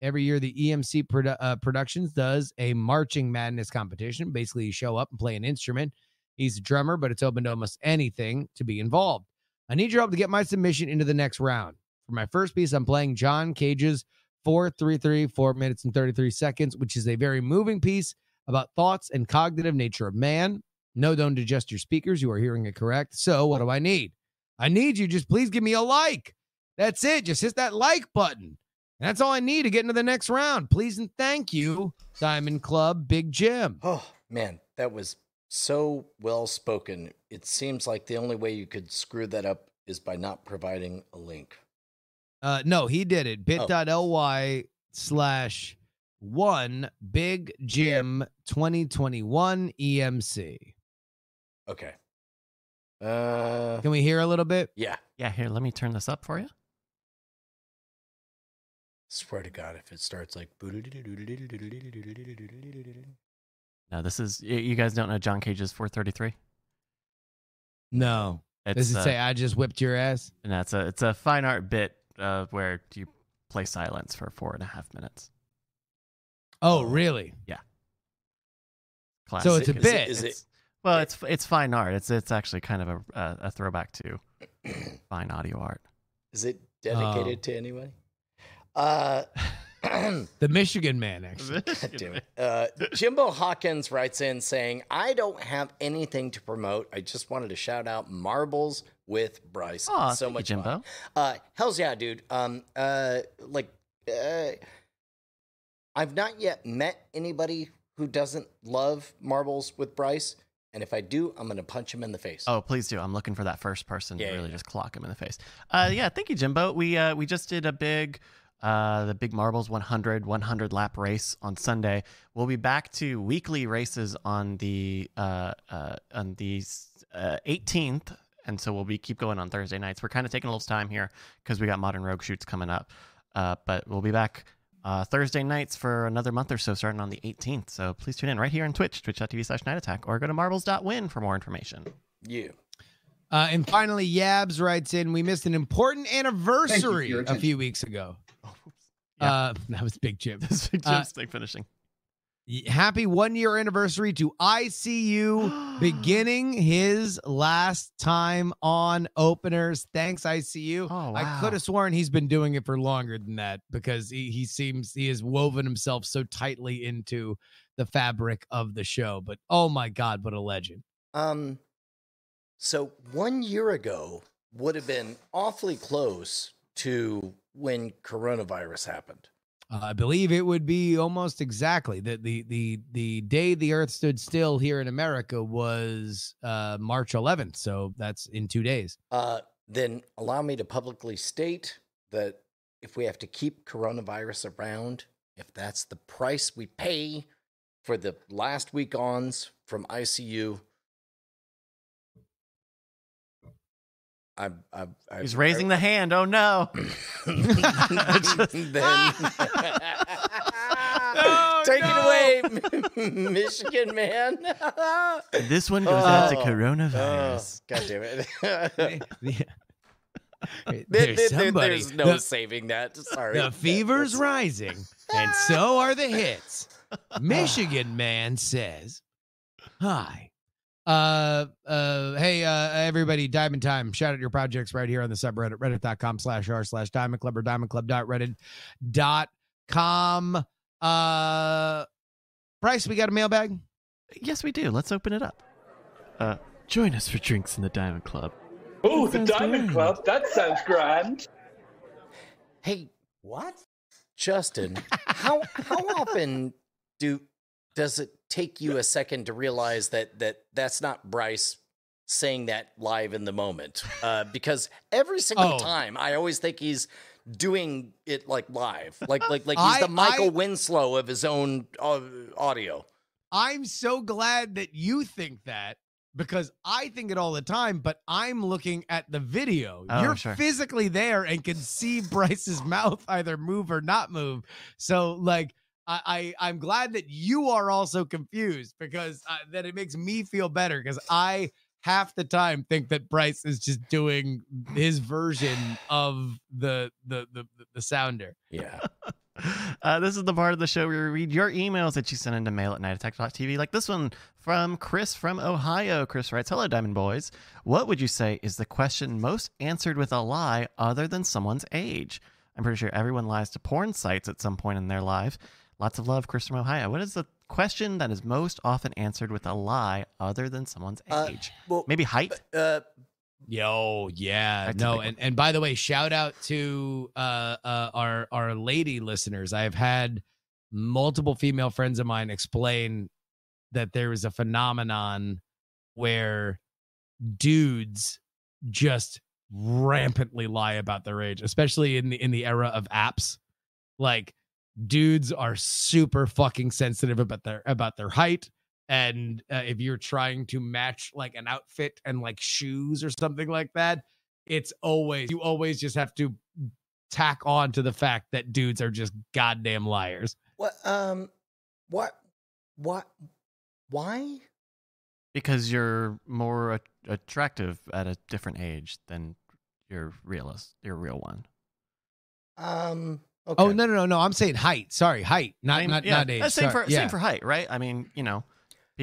S4: Every year, the EMC produ- uh, Productions does a marching madness competition. Basically, you show up and play an instrument. He's a drummer, but it's open to almost anything to be involved. I need your help to get my submission into the next round. For my first piece, I'm playing John Cage's 433, 4 minutes and 33 seconds, which is a very moving piece about thoughts and cognitive nature of man. No, don't adjust your speakers. You are hearing it correct. So, what do I need? I need you just please give me a like. That's it. Just hit that like button. And that's all I need to get into the next round. Please and thank you, Diamond Club Big Jim.
S2: Oh man, that was so well spoken. It seems like the only way you could screw that up is by not providing a link.
S4: Uh, no, he did it.
S2: Oh.
S4: Bit.ly slash one Big Jim 2021 EMC.
S2: Okay. Uh,
S4: Can we hear a little bit?
S2: yeah.
S1: Yeah, here, let me turn this up for you.
S2: Swear to God, if it starts like
S1: No, this is you guys don't know John Cage's 433.
S4: No.
S1: It's
S4: Does it
S1: uh,
S4: say I just whipped your ass?
S1: and that's a it's a fine art bit uh, where you play silence for four and a half minutes.
S4: Oh, really? Yeah.
S1: Classic.
S4: So it's a bit.
S2: is it-
S1: It's- well, it's it's fine art. It's it's actually kind of a a, a throwback to fine audio art.
S2: Is it dedicated
S4: Oh.
S2: to anybody? Uh,
S4: The Michigan man, actually.
S2: God damn it. Uh, Jimbo Hawkins writes in saying, I don't have anything to promote. I just wanted to shout out Marbles with Bryce.
S1: Aw,
S2: so
S1: thank you,
S2: much
S1: Jimbo.
S2: fun. Uh, hell's yeah, dude. Um, uh, like, uh, I've not yet met anybody who doesn't love Marbles with Bryce. And if I do, I'm going to punch him in the face.
S1: Oh, please do. I'm looking for that first person
S2: Yeah,
S1: to
S2: yeah,
S1: really
S2: yeah.
S1: just clock him in the face. Uh, yeah, thank you, Jimbo. We uh, we just did a big uh, the big marbles 100 100 lap race on Sunday. We'll be back to weekly races on the uh, uh, on the uh, 18th, and so we'll be keep going on Thursday nights. We're kind of taking a little time here because we got modern rogue shoots coming up, uh, but we'll be back. Uh, Thursday nights for another month or so, starting on the 18th. So please tune in right here on Twitch, twitch.tv slash night attack, or go to marbles.win for more information.
S2: You.
S4: Uh, and finally, Yabs writes in, we missed an important anniversary a few weeks ago.
S1: Yeah.
S4: Uh, that was Big Jim.
S1: This big
S4: Uh,
S1: Jim's thing finishing.
S4: Happy one year anniversary to ICU beginning his last time on openers. Thanks, ICU.
S1: Oh,
S4: I could have sworn he's been doing it for longer than that because he, he seems he has woven himself so tightly into the fabric of the show. But oh my God, what a legend.
S2: Um, so one year ago would have been awfully close to when coronavirus happened.
S4: Uh, I believe it would be almost exactly the the the the day the Earth stood still here in America was uh, March 11th. So that's in two days.
S2: Uh, then allow me to publicly state that if we have to keep coronavirus around, if that's the price we pay for the last week ons from ICU, I, I, I,
S1: He's raising the hand. Oh no.
S2: then
S4: Oh,
S2: take
S4: no.
S2: it away, Michigan man.
S1: This one goes out to
S2: Oh,
S1: coronavirus.
S2: Oh, God damn it. There-
S4: There's
S2: there- there-
S4: somebody.
S2: there's no
S4: the,
S2: saving that. Sorry.
S4: the fever's rising, and so are the hits. Michigan man says, "Hi." Uh, uh, hey, uh, everybody, Diamond Time. Shout out your projects right here on the subreddit, reddit.com slash r slash diamond club or diamond club dot reddit dot com Uh, Bryce, we got a mailbag?
S1: Yes, we do. Let's open it up. Uh, join us for drinks in the Diamond Club.
S7: Oh, the Diamond
S1: grand.
S7: Club. That sounds grand.
S2: Hey, what? Justin, how how often do does it take you a second to realize that that that's not Bryce saying that live in the moment? Uh, because every single
S4: Oh.
S2: time, I always think he's doing it like live, like like like he's
S4: I-
S2: the Michael
S4: I-
S2: Winslow of his own uh, audio.
S4: I'm so glad that you think that because I think it all the time, but I'm looking at the video.
S1: Oh,
S4: You're
S1: sure.
S4: physically there and can see Bryce's mouth either move or not move. So, like, I, I I'm glad that you are also confused because uh, that it makes me feel better because I half the time think that Bryce is just doing his version of the the the, the sounder.
S2: Yeah.
S1: Uh, this is the part of the show where we read your emails that you send into mail at nightattack.tv, like this one from Chris from Ohio. Chris writes, Hello, Diamond Boys. What would you say is the question most answered with a lie other than someone's age? I'm pretty sure everyone lies to porn sites at some point in their life. Lots of love, Chris from Ohio. What is the question that is most often answered with a lie other than someone's
S2: Uh,
S1: age?
S2: Well,
S1: Maybe height?
S2: uh,
S4: Yo, yeah,
S1: That's
S4: no, and and by the way, shout out to uh, uh our our lady listeners. I've had multiple female friends of mine explain that there is a phenomenon where dudes just rampantly lie about their age, especially in the in the era of apps. Like dudes are super fucking sensitive about their about their height and uh, if you're trying to match like an outfit and like shoes or something like that it's always you always just have to tack on to the fact that dudes are just goddamn liars
S2: What um what what Why?
S1: because you're more a- attractive at a different age than your realist, your real one.
S2: Um. Okay.
S4: Oh no no no no! I'm saying height. Sorry, height, not
S1: Same-
S4: not
S1: yeah,
S4: not age.
S1: uh, Same
S4: Sorry.
S1: for
S4: yeah.
S1: same for height, right? I mean, you know,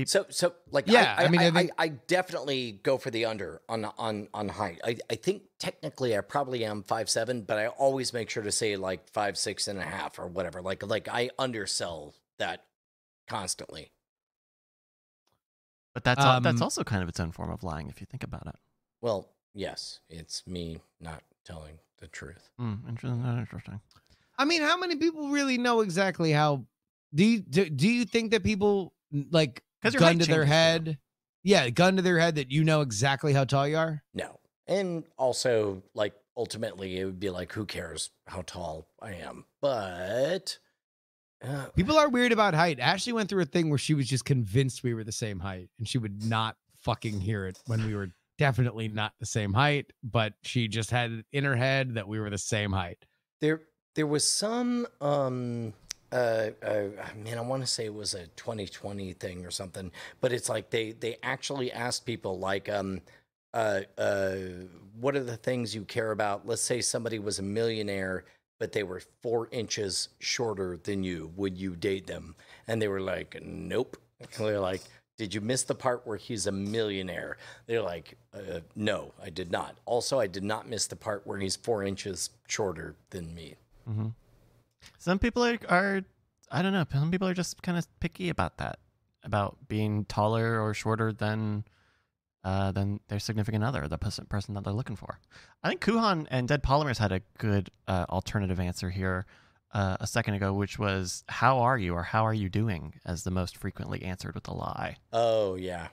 S2: So, so like,
S4: Yeah,
S2: I,
S4: I mean, I
S2: I,
S4: think-
S2: I, definitely go for the under on on on height. I, I think technically I probably am five seven, but I always make sure to say like five six and a half or whatever. Like, like I undersell that constantly.
S1: but that's al- that's
S4: Um,
S1: also kind of its own form of lying if you think about it.
S2: Well, yes, it's me not telling the truth.
S1: Mm, interesting. Interesting.
S4: I mean, how many people really know exactly how? Do you do, do you think that people like
S1: 'Cause your
S4: gun
S1: height
S4: to their
S1: changes,
S4: head? Yeah, gun to their head that you know exactly how tall you are.
S2: No, and also like ultimately it would be like, who cares how tall I am? But uh,
S4: People are weird about height. Ashley went through a thing where she was just convinced we were the same height, and she would not fucking hear it when we were definitely not the same height. But she just had it in her head that we were the same height.
S2: There, there was some. Um, uh, uh, man, I want to say it was a 2020 thing or something, but it's like they they actually asked people like, um, uh, uh, what are the things you care about? Let's say somebody was a millionaire, but they were four inches shorter than you. Would you date them? And they were like, nope. And they're like. Did you miss the part where he's a millionaire? They're like, uh, no, I did not. Also, I did not miss the part where he's four inches shorter than me.
S1: Hmm Some people are, are, I don't know. Some people are just kind of picky about that, about being taller or shorter than, uh, than their significant other, the person person that they're looking for. I think Kuhan and Dead Polymers had a good uh, alternative answer here uh, a second ago, which was "How are you?" or "How are you doing?" as the most frequently answered with a lie.
S2: Oh yeah.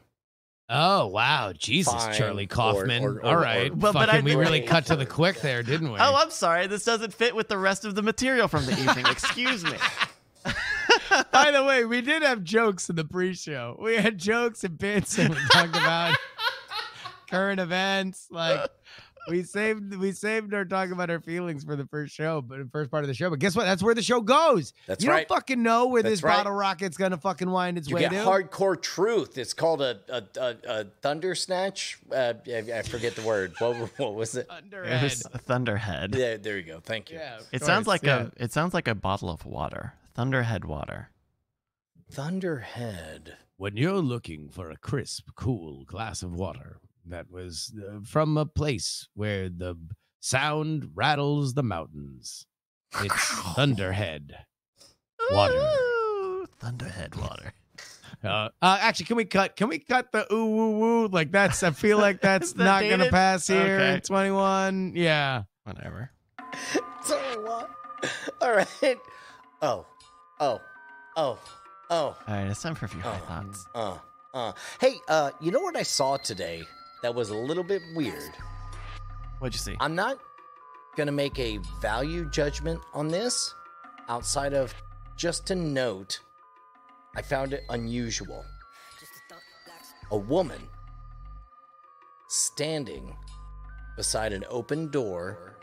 S4: Oh wow, Jesus,
S2: Fine,
S4: Charlie Kaufman.
S2: or- or-
S4: All right,
S2: or-
S1: Well, but I
S4: we really cut to the quick there, didn't we?
S1: Oh, I'm sorry. This doesn't fit with the rest of the material from the evening. Excuse me.
S4: By the way, we did have jokes in the pre-show. We had jokes and bits, and we talked about current events. Like we saved, we saved our talk about our feelings for the first show, but the first part of the show. But guess what? That's where the show goes.
S2: That's
S4: you
S2: right.
S4: don't fucking know where
S2: That's
S4: this
S2: right.
S4: bottle rocket's gonna fucking wind its
S2: You
S4: way
S2: get
S4: to.
S2: hardcore truth. It's called a a, a, a thunder snatch. Uh, I, I forget the word. What what was it?
S1: It was Thunderhead.
S2: Yeah, there you go. Thank you.
S4: Yeah, of
S1: It sounds like
S4: yeah.
S1: a. It sounds like a bottle of water. Thunderhead water.
S2: Thunderhead.
S4: when you're looking for a crisp, cool glass of water that was uh, from a place where the sound rattles the mountains, it's Thunderhead. Water.
S1: Ooh, Thunderhead water.
S4: Uh, uh, actually, can we cut? Can we cut the ooh woo woo? Like that's. I feel like that's
S1: Is that
S4: not gonna pass here.
S1: Okay.
S4: Twenty one. Yeah.
S1: Whatever.
S2: Sorry, what? All right. Oh, oh, oh, oh.
S1: All right, it's time for a few high
S2: Oh.
S1: thoughts.
S2: Uh, uh. Hey, uh, you know what I saw today that was a little bit weird?
S1: What'd you see?
S2: I'm not going to make a value judgment on this outside of just a note. I found it unusual. A woman standing beside an open door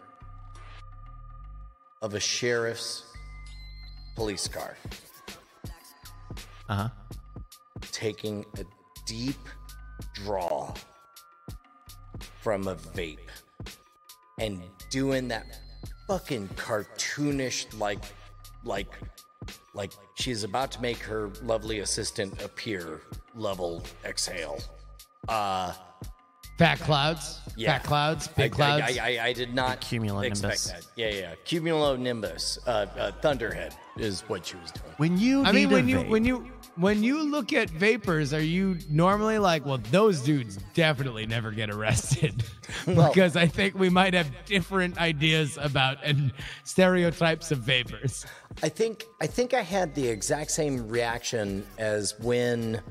S2: of a sheriff's police car,
S1: Uh huh.
S2: taking a deep draw from a vape and doing that fucking cartoonish like like like she's about to make her lovely assistant appear level exhale uh
S4: Fat clouds.
S2: Yeah.
S4: Fat clouds.
S2: I,
S4: Big clouds.
S2: I, I, I did not
S1: Cumulonimbus.
S2: expect that yeah yeah cumulonimbus uh, uh thunderhead is what she was doing
S1: When you
S4: I mean, when
S1: a
S4: you when you when you look at vapors, are you normally like, well, those dudes definitely never get arrested?
S2: Well-
S4: because I think we might have different ideas about and stereotypes of vapors.
S2: I think I think I had the exact same reaction as when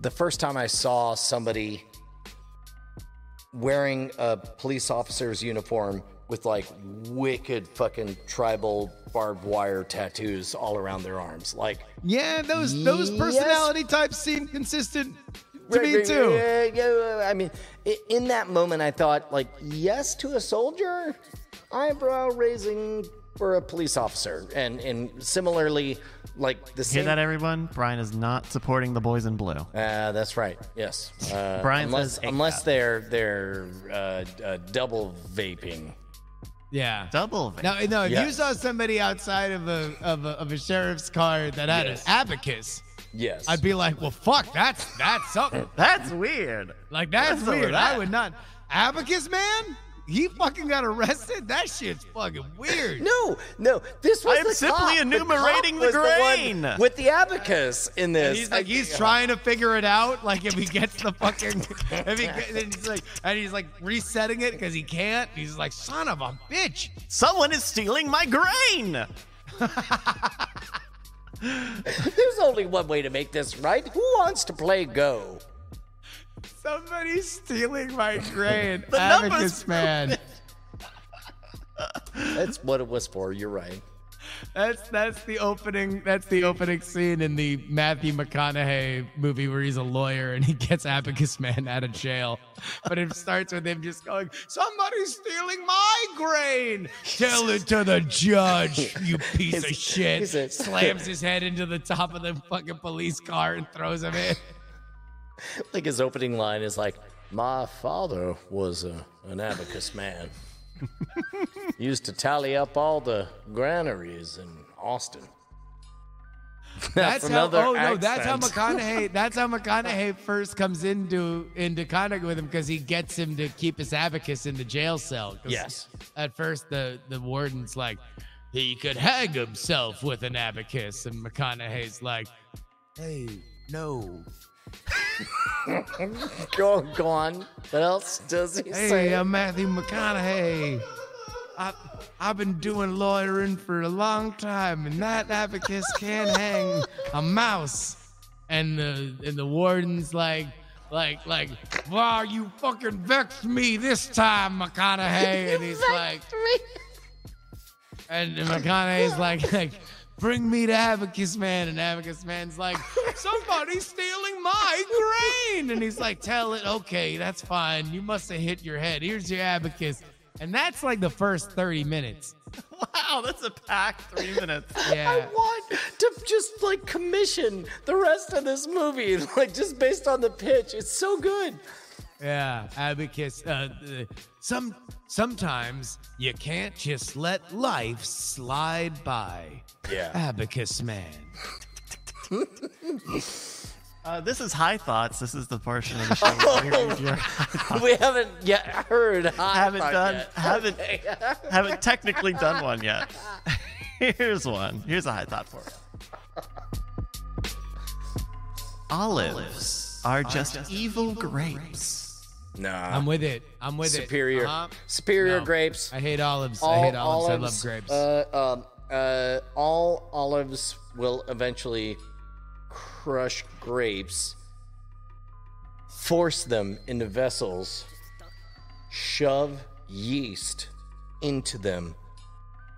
S2: the first time I saw somebody wearing a police officer's uniform with like wicked fucking tribal barbed wire tattoos all around their arms. Like
S4: Yeah, those those
S2: Yes.
S4: personality types seem consistent to
S2: Right,
S4: me
S2: right,
S4: too.
S2: yeah, yeah, I mean, in that moment, I thought, like, yes to a soldier, eyebrow raising for a police officer, and and similarly, like the
S1: Hear
S2: same.
S1: that, everyone? Brian is not supporting the boys in blue.
S2: Uh, that's right. Yes. Uh,
S1: Brian
S2: unless
S1: says
S2: unless they're they're uh, uh, double vaping.
S4: Yeah.
S1: Double. vape.
S4: No, no. If you saw somebody outside of a of a, of a sheriff's car that had
S2: Yes.
S4: an abacus,
S2: Yes.
S4: I'd be like, well, fuck, that's that's something.
S1: That's weird.
S4: Like that's
S1: What's up with
S4: weird. I would not. Abacus man, he fucking got arrested. That shit's fucking weird.
S2: no, no. This was
S1: I am simply
S2: cop.
S1: Enumerating
S2: cop
S1: the grain.
S2: one with the abacus in this.
S4: And he's like, he's trying to figure it out. Like if he gets the fucking, if he, get- then he's like, and he's like resetting it because he can't. He's like, son of a bitch.
S1: Someone is stealing my grain.
S2: There's only one way to make this right. Who wants to play Go?
S4: Somebody's stealing my grain.
S1: The numbers
S4: Abacus man.
S2: That's what it was for. You're right.
S4: That's that's the opening. That's the opening scene in the Matthew McConaughey movie where he's a lawyer and he gets Abacus Man out of jail. But it starts with him just going, "Somebody's stealing my grain. Tell it to the judge, you piece of shit."
S2: he's
S4: Slams his head into the top of the fucking police car and throws him in.
S2: Like his opening line is like, "My father was a, an abacus man. Used to tally up all the granaries in Austin."
S4: That's how.
S2: another
S4: Oh no, that's how. McConaughey. That's how McConaughey first comes into into contact with him because he gets him to keep his abacus in the jail cell.
S2: Yes.
S4: At first, the the warden's like, he could hang himself with an abacus, and McConaughey's like, hey, no.
S2: Go, go on. What else does he
S4: Hey,
S2: say?
S4: Hey, I'm Matthew McConaughey. I, I've been doing lawyering for a long time, and that abacus can't hang a mouse. And the and the warden's like, like, like, wow, you fucking vexed me this time, McConaughey. And he's like, and McConaughey's like, like, bring me to Abacus Man. And Abacus Man's like, somebody's stealing my grain. And he's like, tell it, okay, that's fine. You must have hit your head. Here's your abacus. And that's like the first 30 minutes.
S1: Wow, that's a packed three minutes.
S4: yeah.
S2: I want to just like commission the rest of this movie, like just based on the pitch. It's so good.
S4: Yeah, abacus. Uh, uh, some sometimes you can't just let life slide by.
S2: Yeah.
S4: Abacus man.
S1: Uh, this is high thoughts. This is the portion of the show where you read your high
S2: we haven't yet heard.
S1: haven't
S2: Hot
S1: done
S2: yet.
S1: haven't haven't technically done one yet. Here's one. Here's a high thought for it. Olives are just evil grapes.
S2: Nah.
S4: I'm with it. I'm with
S2: superior,
S4: it. Uh-huh.
S2: superior
S4: No.
S2: grapes.
S4: I hate olives. I
S2: All
S4: hate olives. I love grapes.
S2: Uh, um, uh, all olives will eventually crush grapes, force them into vessels, shove yeast into them,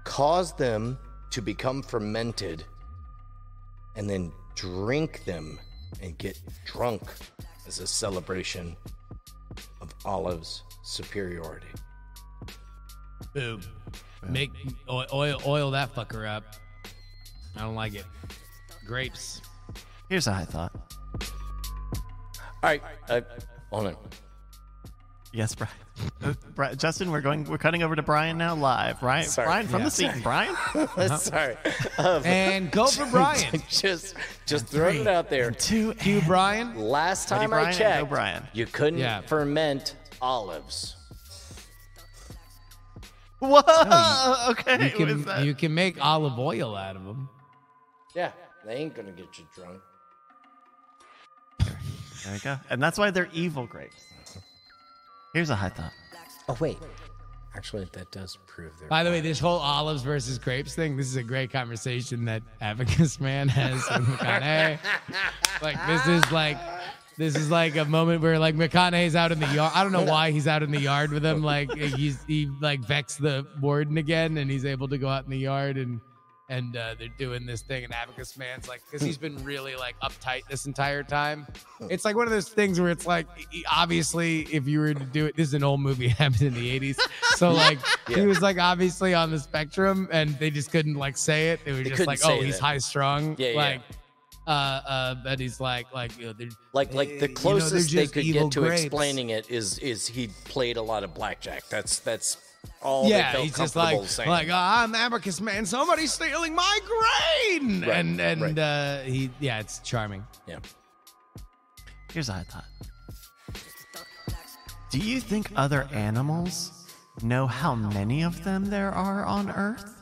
S2: cause them to become fermented, and then drink them and get drunk as a celebration of olives' superiority.
S4: Boom. Make oil, oil oil that fucker up. I don't like it. Grapes.
S1: Here's a high thought.
S2: All right, uh, hold on.
S1: Yes, Brian. Uh, Bri- Justin, we're going. We're cutting over to Brian now live. Right,
S2: Sorry.
S1: Brian from
S4: Yeah.
S1: the seat. Brian.
S2: Sorry. Um,
S4: And go for Brian.
S2: just, just throwing it out there.
S1: Two.
S4: Cue Brian.
S2: Last
S1: Ready,
S2: time
S1: Brian,
S2: I
S1: and
S2: checked,
S1: go, Brian.
S2: you couldn't
S4: Yeah.
S2: ferment olives.
S1: Whoa. okay.
S4: You
S1: what is
S4: can
S1: that?
S4: you can make olive oil out of them.
S2: Yeah, they ain't gonna get you drunk.
S1: There we go. And that's why they're evil grapes. Here's a high thought.
S2: Oh wait, actually, that does prove their.
S4: By the way, this whole olives versus grapes thing, this is a great conversation that Abacus Man has with McConaughey. like this is like this is like a moment where like McConaughey's out in the yard. I don't know why he's out in the yard with him. Like he's he like vexed the warden again, and he's able to go out in the yard and and uh, they're doing this thing, and Abacus Man's like, because he's been really like uptight this entire time. It's like one of those things where it's like, he- obviously, if you were to do it, this is an old movie, happened in the '80s, so like
S2: Yeah.
S4: he was like obviously on the spectrum, and they just couldn't like say it. They were
S2: They
S4: just like, oh, he's high strung,
S2: Yeah, yeah.
S4: Like. Uh, uh, but he's like, like, you know, they're
S2: Like like
S4: Eh,
S2: the
S4: you know, they're
S2: closest they could
S4: evil
S2: get to
S4: grapes.
S2: explaining it is is he played a lot of blackjack. That's that's all. they
S4: yeah,
S2: felt
S4: he's just like,
S2: saying.
S4: like, oh, I'm Abacus Man. Somebody's stealing my grain,
S2: Right,
S4: and and
S2: right.
S4: uh, he, yeah, it's charming.
S2: yeah.
S1: Here's what I thought. Do you think other animals know how many of them there are on Earth?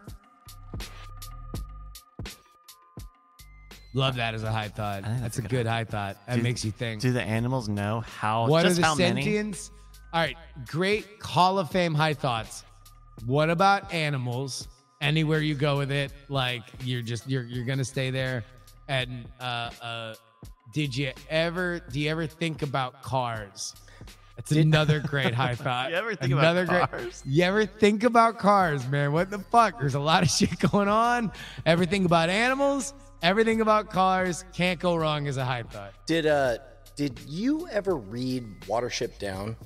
S4: Love that as a high thought.
S1: Think
S4: That's, a good high thought. That
S1: Do-
S4: makes you think.
S1: Do the animals know how
S4: what are the sentients? All right, great Hall of Fame high thoughts. What about animals? Anywhere you go with it, like you're just you're you're gonna stay there. And uh, uh, did you ever do you ever think about cars? That's another great high thought.
S1: You ever think
S4: another
S1: about
S4: great-
S1: cars?
S4: You ever think about cars, man? What the fuck? There's a lot of shit going on. Everything about animals, everything about cars. Can't go wrong as a high thought.
S2: Did uh did you ever read Watership Down?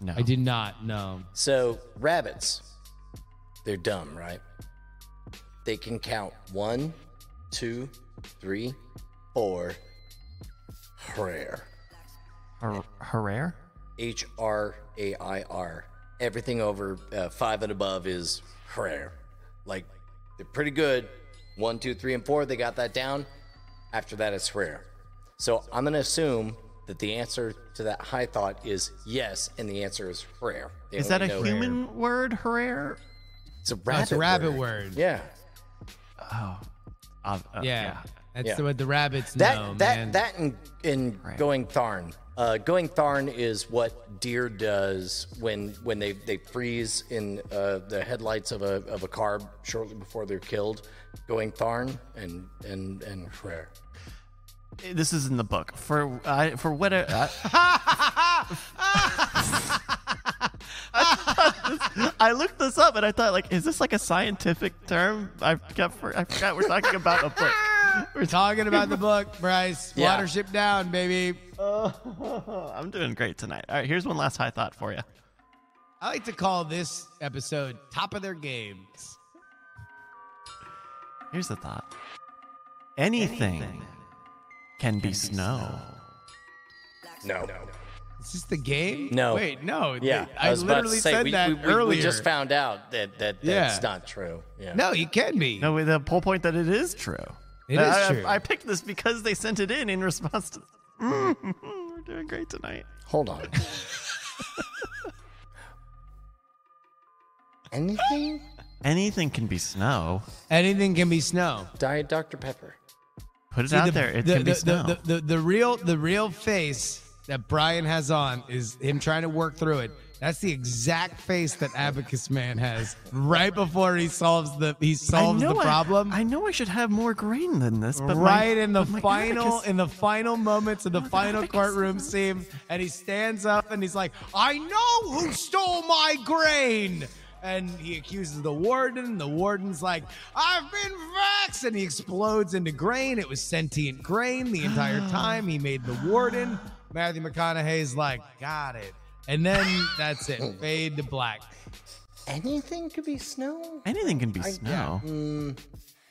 S1: No.
S4: I did not no.
S2: So rabbits, they're dumb, right? They can count one, two, three, four. Rare.
S1: Har- Harar?
S2: H R A I R. Everything over uh, five and above is rare. Like they're pretty good. One, two, three, and four, they got that down. After that, it's rare. So I'm gonna assume that the answer to that high thought is yes, and the answer is rare. They
S1: Is that a
S2: only know-
S1: human word, rare?
S2: It's a
S4: Oh,
S2: rabbit.
S4: it's a rabbit
S2: word.
S4: word.
S2: Yeah.
S1: Oh. Uh, uh,
S4: Yeah. That's
S2: Yeah.
S4: the what the rabbits
S2: That
S4: know,
S2: that
S4: man.
S2: that in in
S1: Right.
S2: going Tharn. Uh, going Tharn is what deer does when when they, they freeze in uh, the headlights of a of a car shortly before they're killed. Going Tharn and and and rare.
S1: This is in the book. For I for what I, I, I looked this up and I thought like, is this like a scientific term? I forgot. For, I forgot we're talking about a book.
S4: We're talking about the book, Bryce.
S2: Yeah.
S4: Watership down, baby.
S1: I'm doing great tonight. All right, here's one last high thought for you.
S4: I like to call this episode "Top of Their Games."
S1: Here's the thought. Anything, can, be, snow.
S2: No.
S4: Is this the game?
S2: No.
S4: Wait, no.
S2: Yeah,
S4: I,
S2: was about to
S4: literally
S2: say,
S4: said
S2: we,
S4: that
S2: we, we-
S4: earlier.
S2: We just found out that that that's
S4: Yeah.
S2: not true. Yeah.
S4: no, you can be.
S1: No, the whole point that it is true.
S4: It
S1: I,
S4: is
S1: I-
S4: true.
S1: I, picked this because they sent it in in response to. we're doing great tonight.
S2: Hold on. Anything?
S1: Anything can be snow.
S4: Anything can be snow.
S2: Diet Dr Pepper.
S1: Put it
S4: See,
S1: out
S4: the,
S1: there. It
S4: the,
S1: can be
S4: the,
S1: snow.
S4: The, the, the real the real face that Brian has on is him trying to work through it. That's the exact face that Abacus Man has right before he solves the he solves the problem.
S1: I, know I should have more grain than this, but my-
S4: right in the final
S1: abacus-
S4: in the final moments of the final
S1: abacus
S4: courtroom scene and he stands up and he's like i know who stole my grain! And he accuses the warden the warden's like i've been vexed! And he explodes into grain. It was sentient grain the entire time he made the warden. Matthew mcconaughey's like got it and then that's it fade to black
S2: Anything could be snow?
S1: anything can be
S2: I-
S1: snow.
S2: Mm,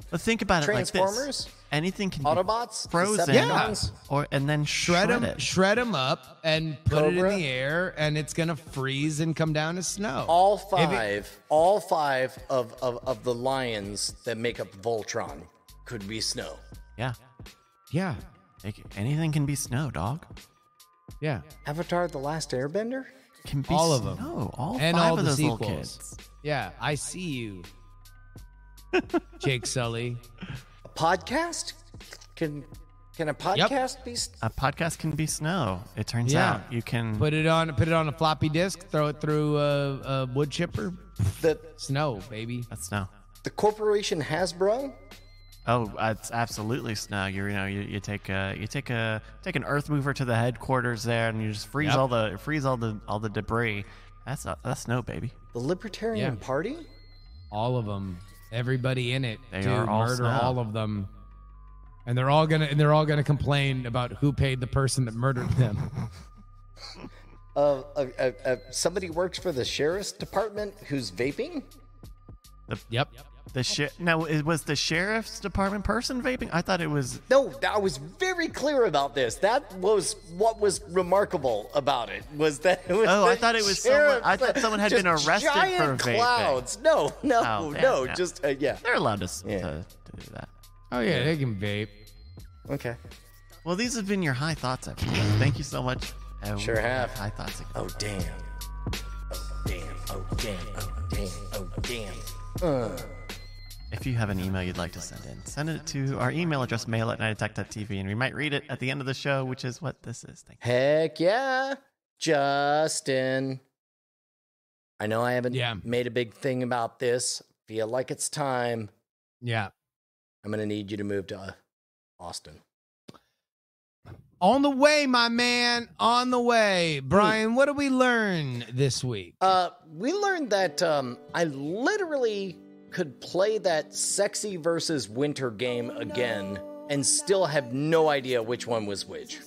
S1: But think about it like this:
S2: Transformers?
S1: anything can
S2: Autobots?
S1: be frozen,
S2: Decepticons?
S1: or and then
S4: shred
S1: shred
S4: them
S1: it.
S4: shred them up and put it
S2: Cobra?
S4: in the air and it's gonna freeze and come down to snow
S2: All
S4: If it-
S2: five, all five of, of, of the lions that make up Voltron could be snow.
S1: yeah,
S4: yeah
S1: Like, anything can be snow, dog.
S4: Yeah
S2: Avatar: The Last Airbender?
S1: Can be
S4: All of 'em.
S1: snow. All
S4: And
S1: five
S4: all
S1: of
S4: the
S1: those little
S4: sequels.
S1: kids.
S4: Yeah, I see you, Jake Sully.
S2: A podcast? Can can a podcast be?
S1: a podcast can be snow. It turns
S4: Yeah.
S1: out you can.
S4: Put it on, put it on a floppy disk, throw it through a, a wood chipper.
S2: The
S4: Snow, baby.
S1: that's snow.
S2: the corporation Hasbro?
S1: Oh, uh, it's absolutely snug. You, you know, you, you take a you take a take an earth mover to the headquarters there, and you just freeze
S4: Yep.
S1: all the freeze all the all the debris. That's uh, that's snow, baby.
S2: The Libertarian
S4: Yeah.
S2: Party?
S4: All of them. Everybody in it.
S1: They
S4: to
S1: are all
S4: murder
S1: snap.
S4: all of them. And they're all gonna and they're all gonna complain about who paid the person that murdered them.
S2: Uh, uh, uh, uh, somebody works for the sheriff's department who's vaping.
S4: yep.
S1: The shi now it was the sheriff's department person vaping. I thought it was.
S2: No, I was very clear about this. That was what was remarkable about it. Was that it was
S1: Oh, I thought it was someone- I thought someone had been arrested for vaping.
S2: clouds. No, no,
S1: Oh, yeah,
S2: no.
S1: yeah.
S2: Just uh, yeah.
S1: They're allowed to,
S2: Yeah.
S1: to, to do that.
S4: Oh yeah, they can vape.
S2: Okay.
S1: Well, these have been your high thoughts, everyone. Thank you so much. Uh,
S2: Sure
S1: we
S2: have.
S1: High thoughts. again.
S2: Oh damn. Oh damn. Oh damn. Oh damn. Oh damn. Uh.
S1: If you have an email you'd like to send in, send it to our email address, mail at nightattack.tv, and we might read it at the end of the show, which is what this is. Thank you.
S2: Heck yeah, Justin. I know I haven't
S4: Yeah.
S2: made a big thing about this. Feel like it's time.
S4: Yeah.
S2: I'm gonna need you to move to uh, Austin.
S4: On the way, my man. On the way. Brian, what did we learn this week?
S2: Uh, we learned that um, I literally could play that sexy versus winter game again and still have no idea which one was which.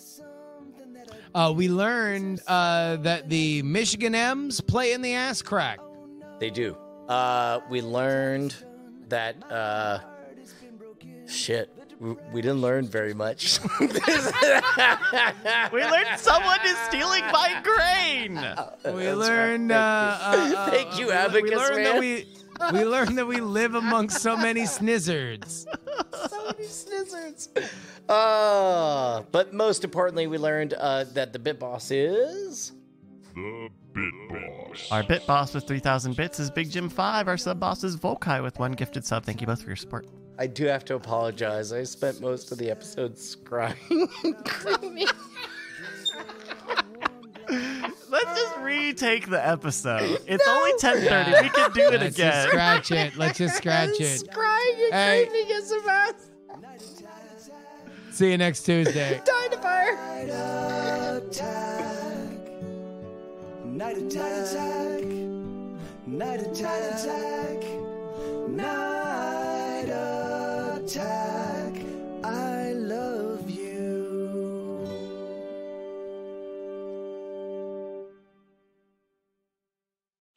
S4: Uh, we learned uh, that the Michigan M's play in the ass crack.
S2: They do. Uh, we learned that uh, shit. We, we didn't learn very much.
S1: We learned someone is stealing my grain.
S4: We
S2: That's
S4: learned.
S2: right.
S4: Uh, uh, uh,
S2: Thank you,
S4: we-
S2: Abacus
S4: We learned
S2: man.
S4: that we we learned that we live amongst so many snizzards.
S2: so many snizzards. Uh, but most importantly, we learned uh, that the Bit Boss is.
S6: The Bit Boss.
S1: Our bit boss with 3,000 bits is Big Jim 5. Our sub boss is Volkai with one gifted sub. Thank you both for your support.
S2: I do have to apologize. I spent most of the episode scrying.
S1: Let's just retake the episode. It's only 10:30. We can do it
S4: Let's just
S1: again.
S4: scratch it. Let's just scratch it.
S2: scrying and
S4: Hey.
S2: creeping as a mouse.
S4: See you next Tuesday.
S2: Dynafire.
S7: Night attack. Night attack. Night attack. I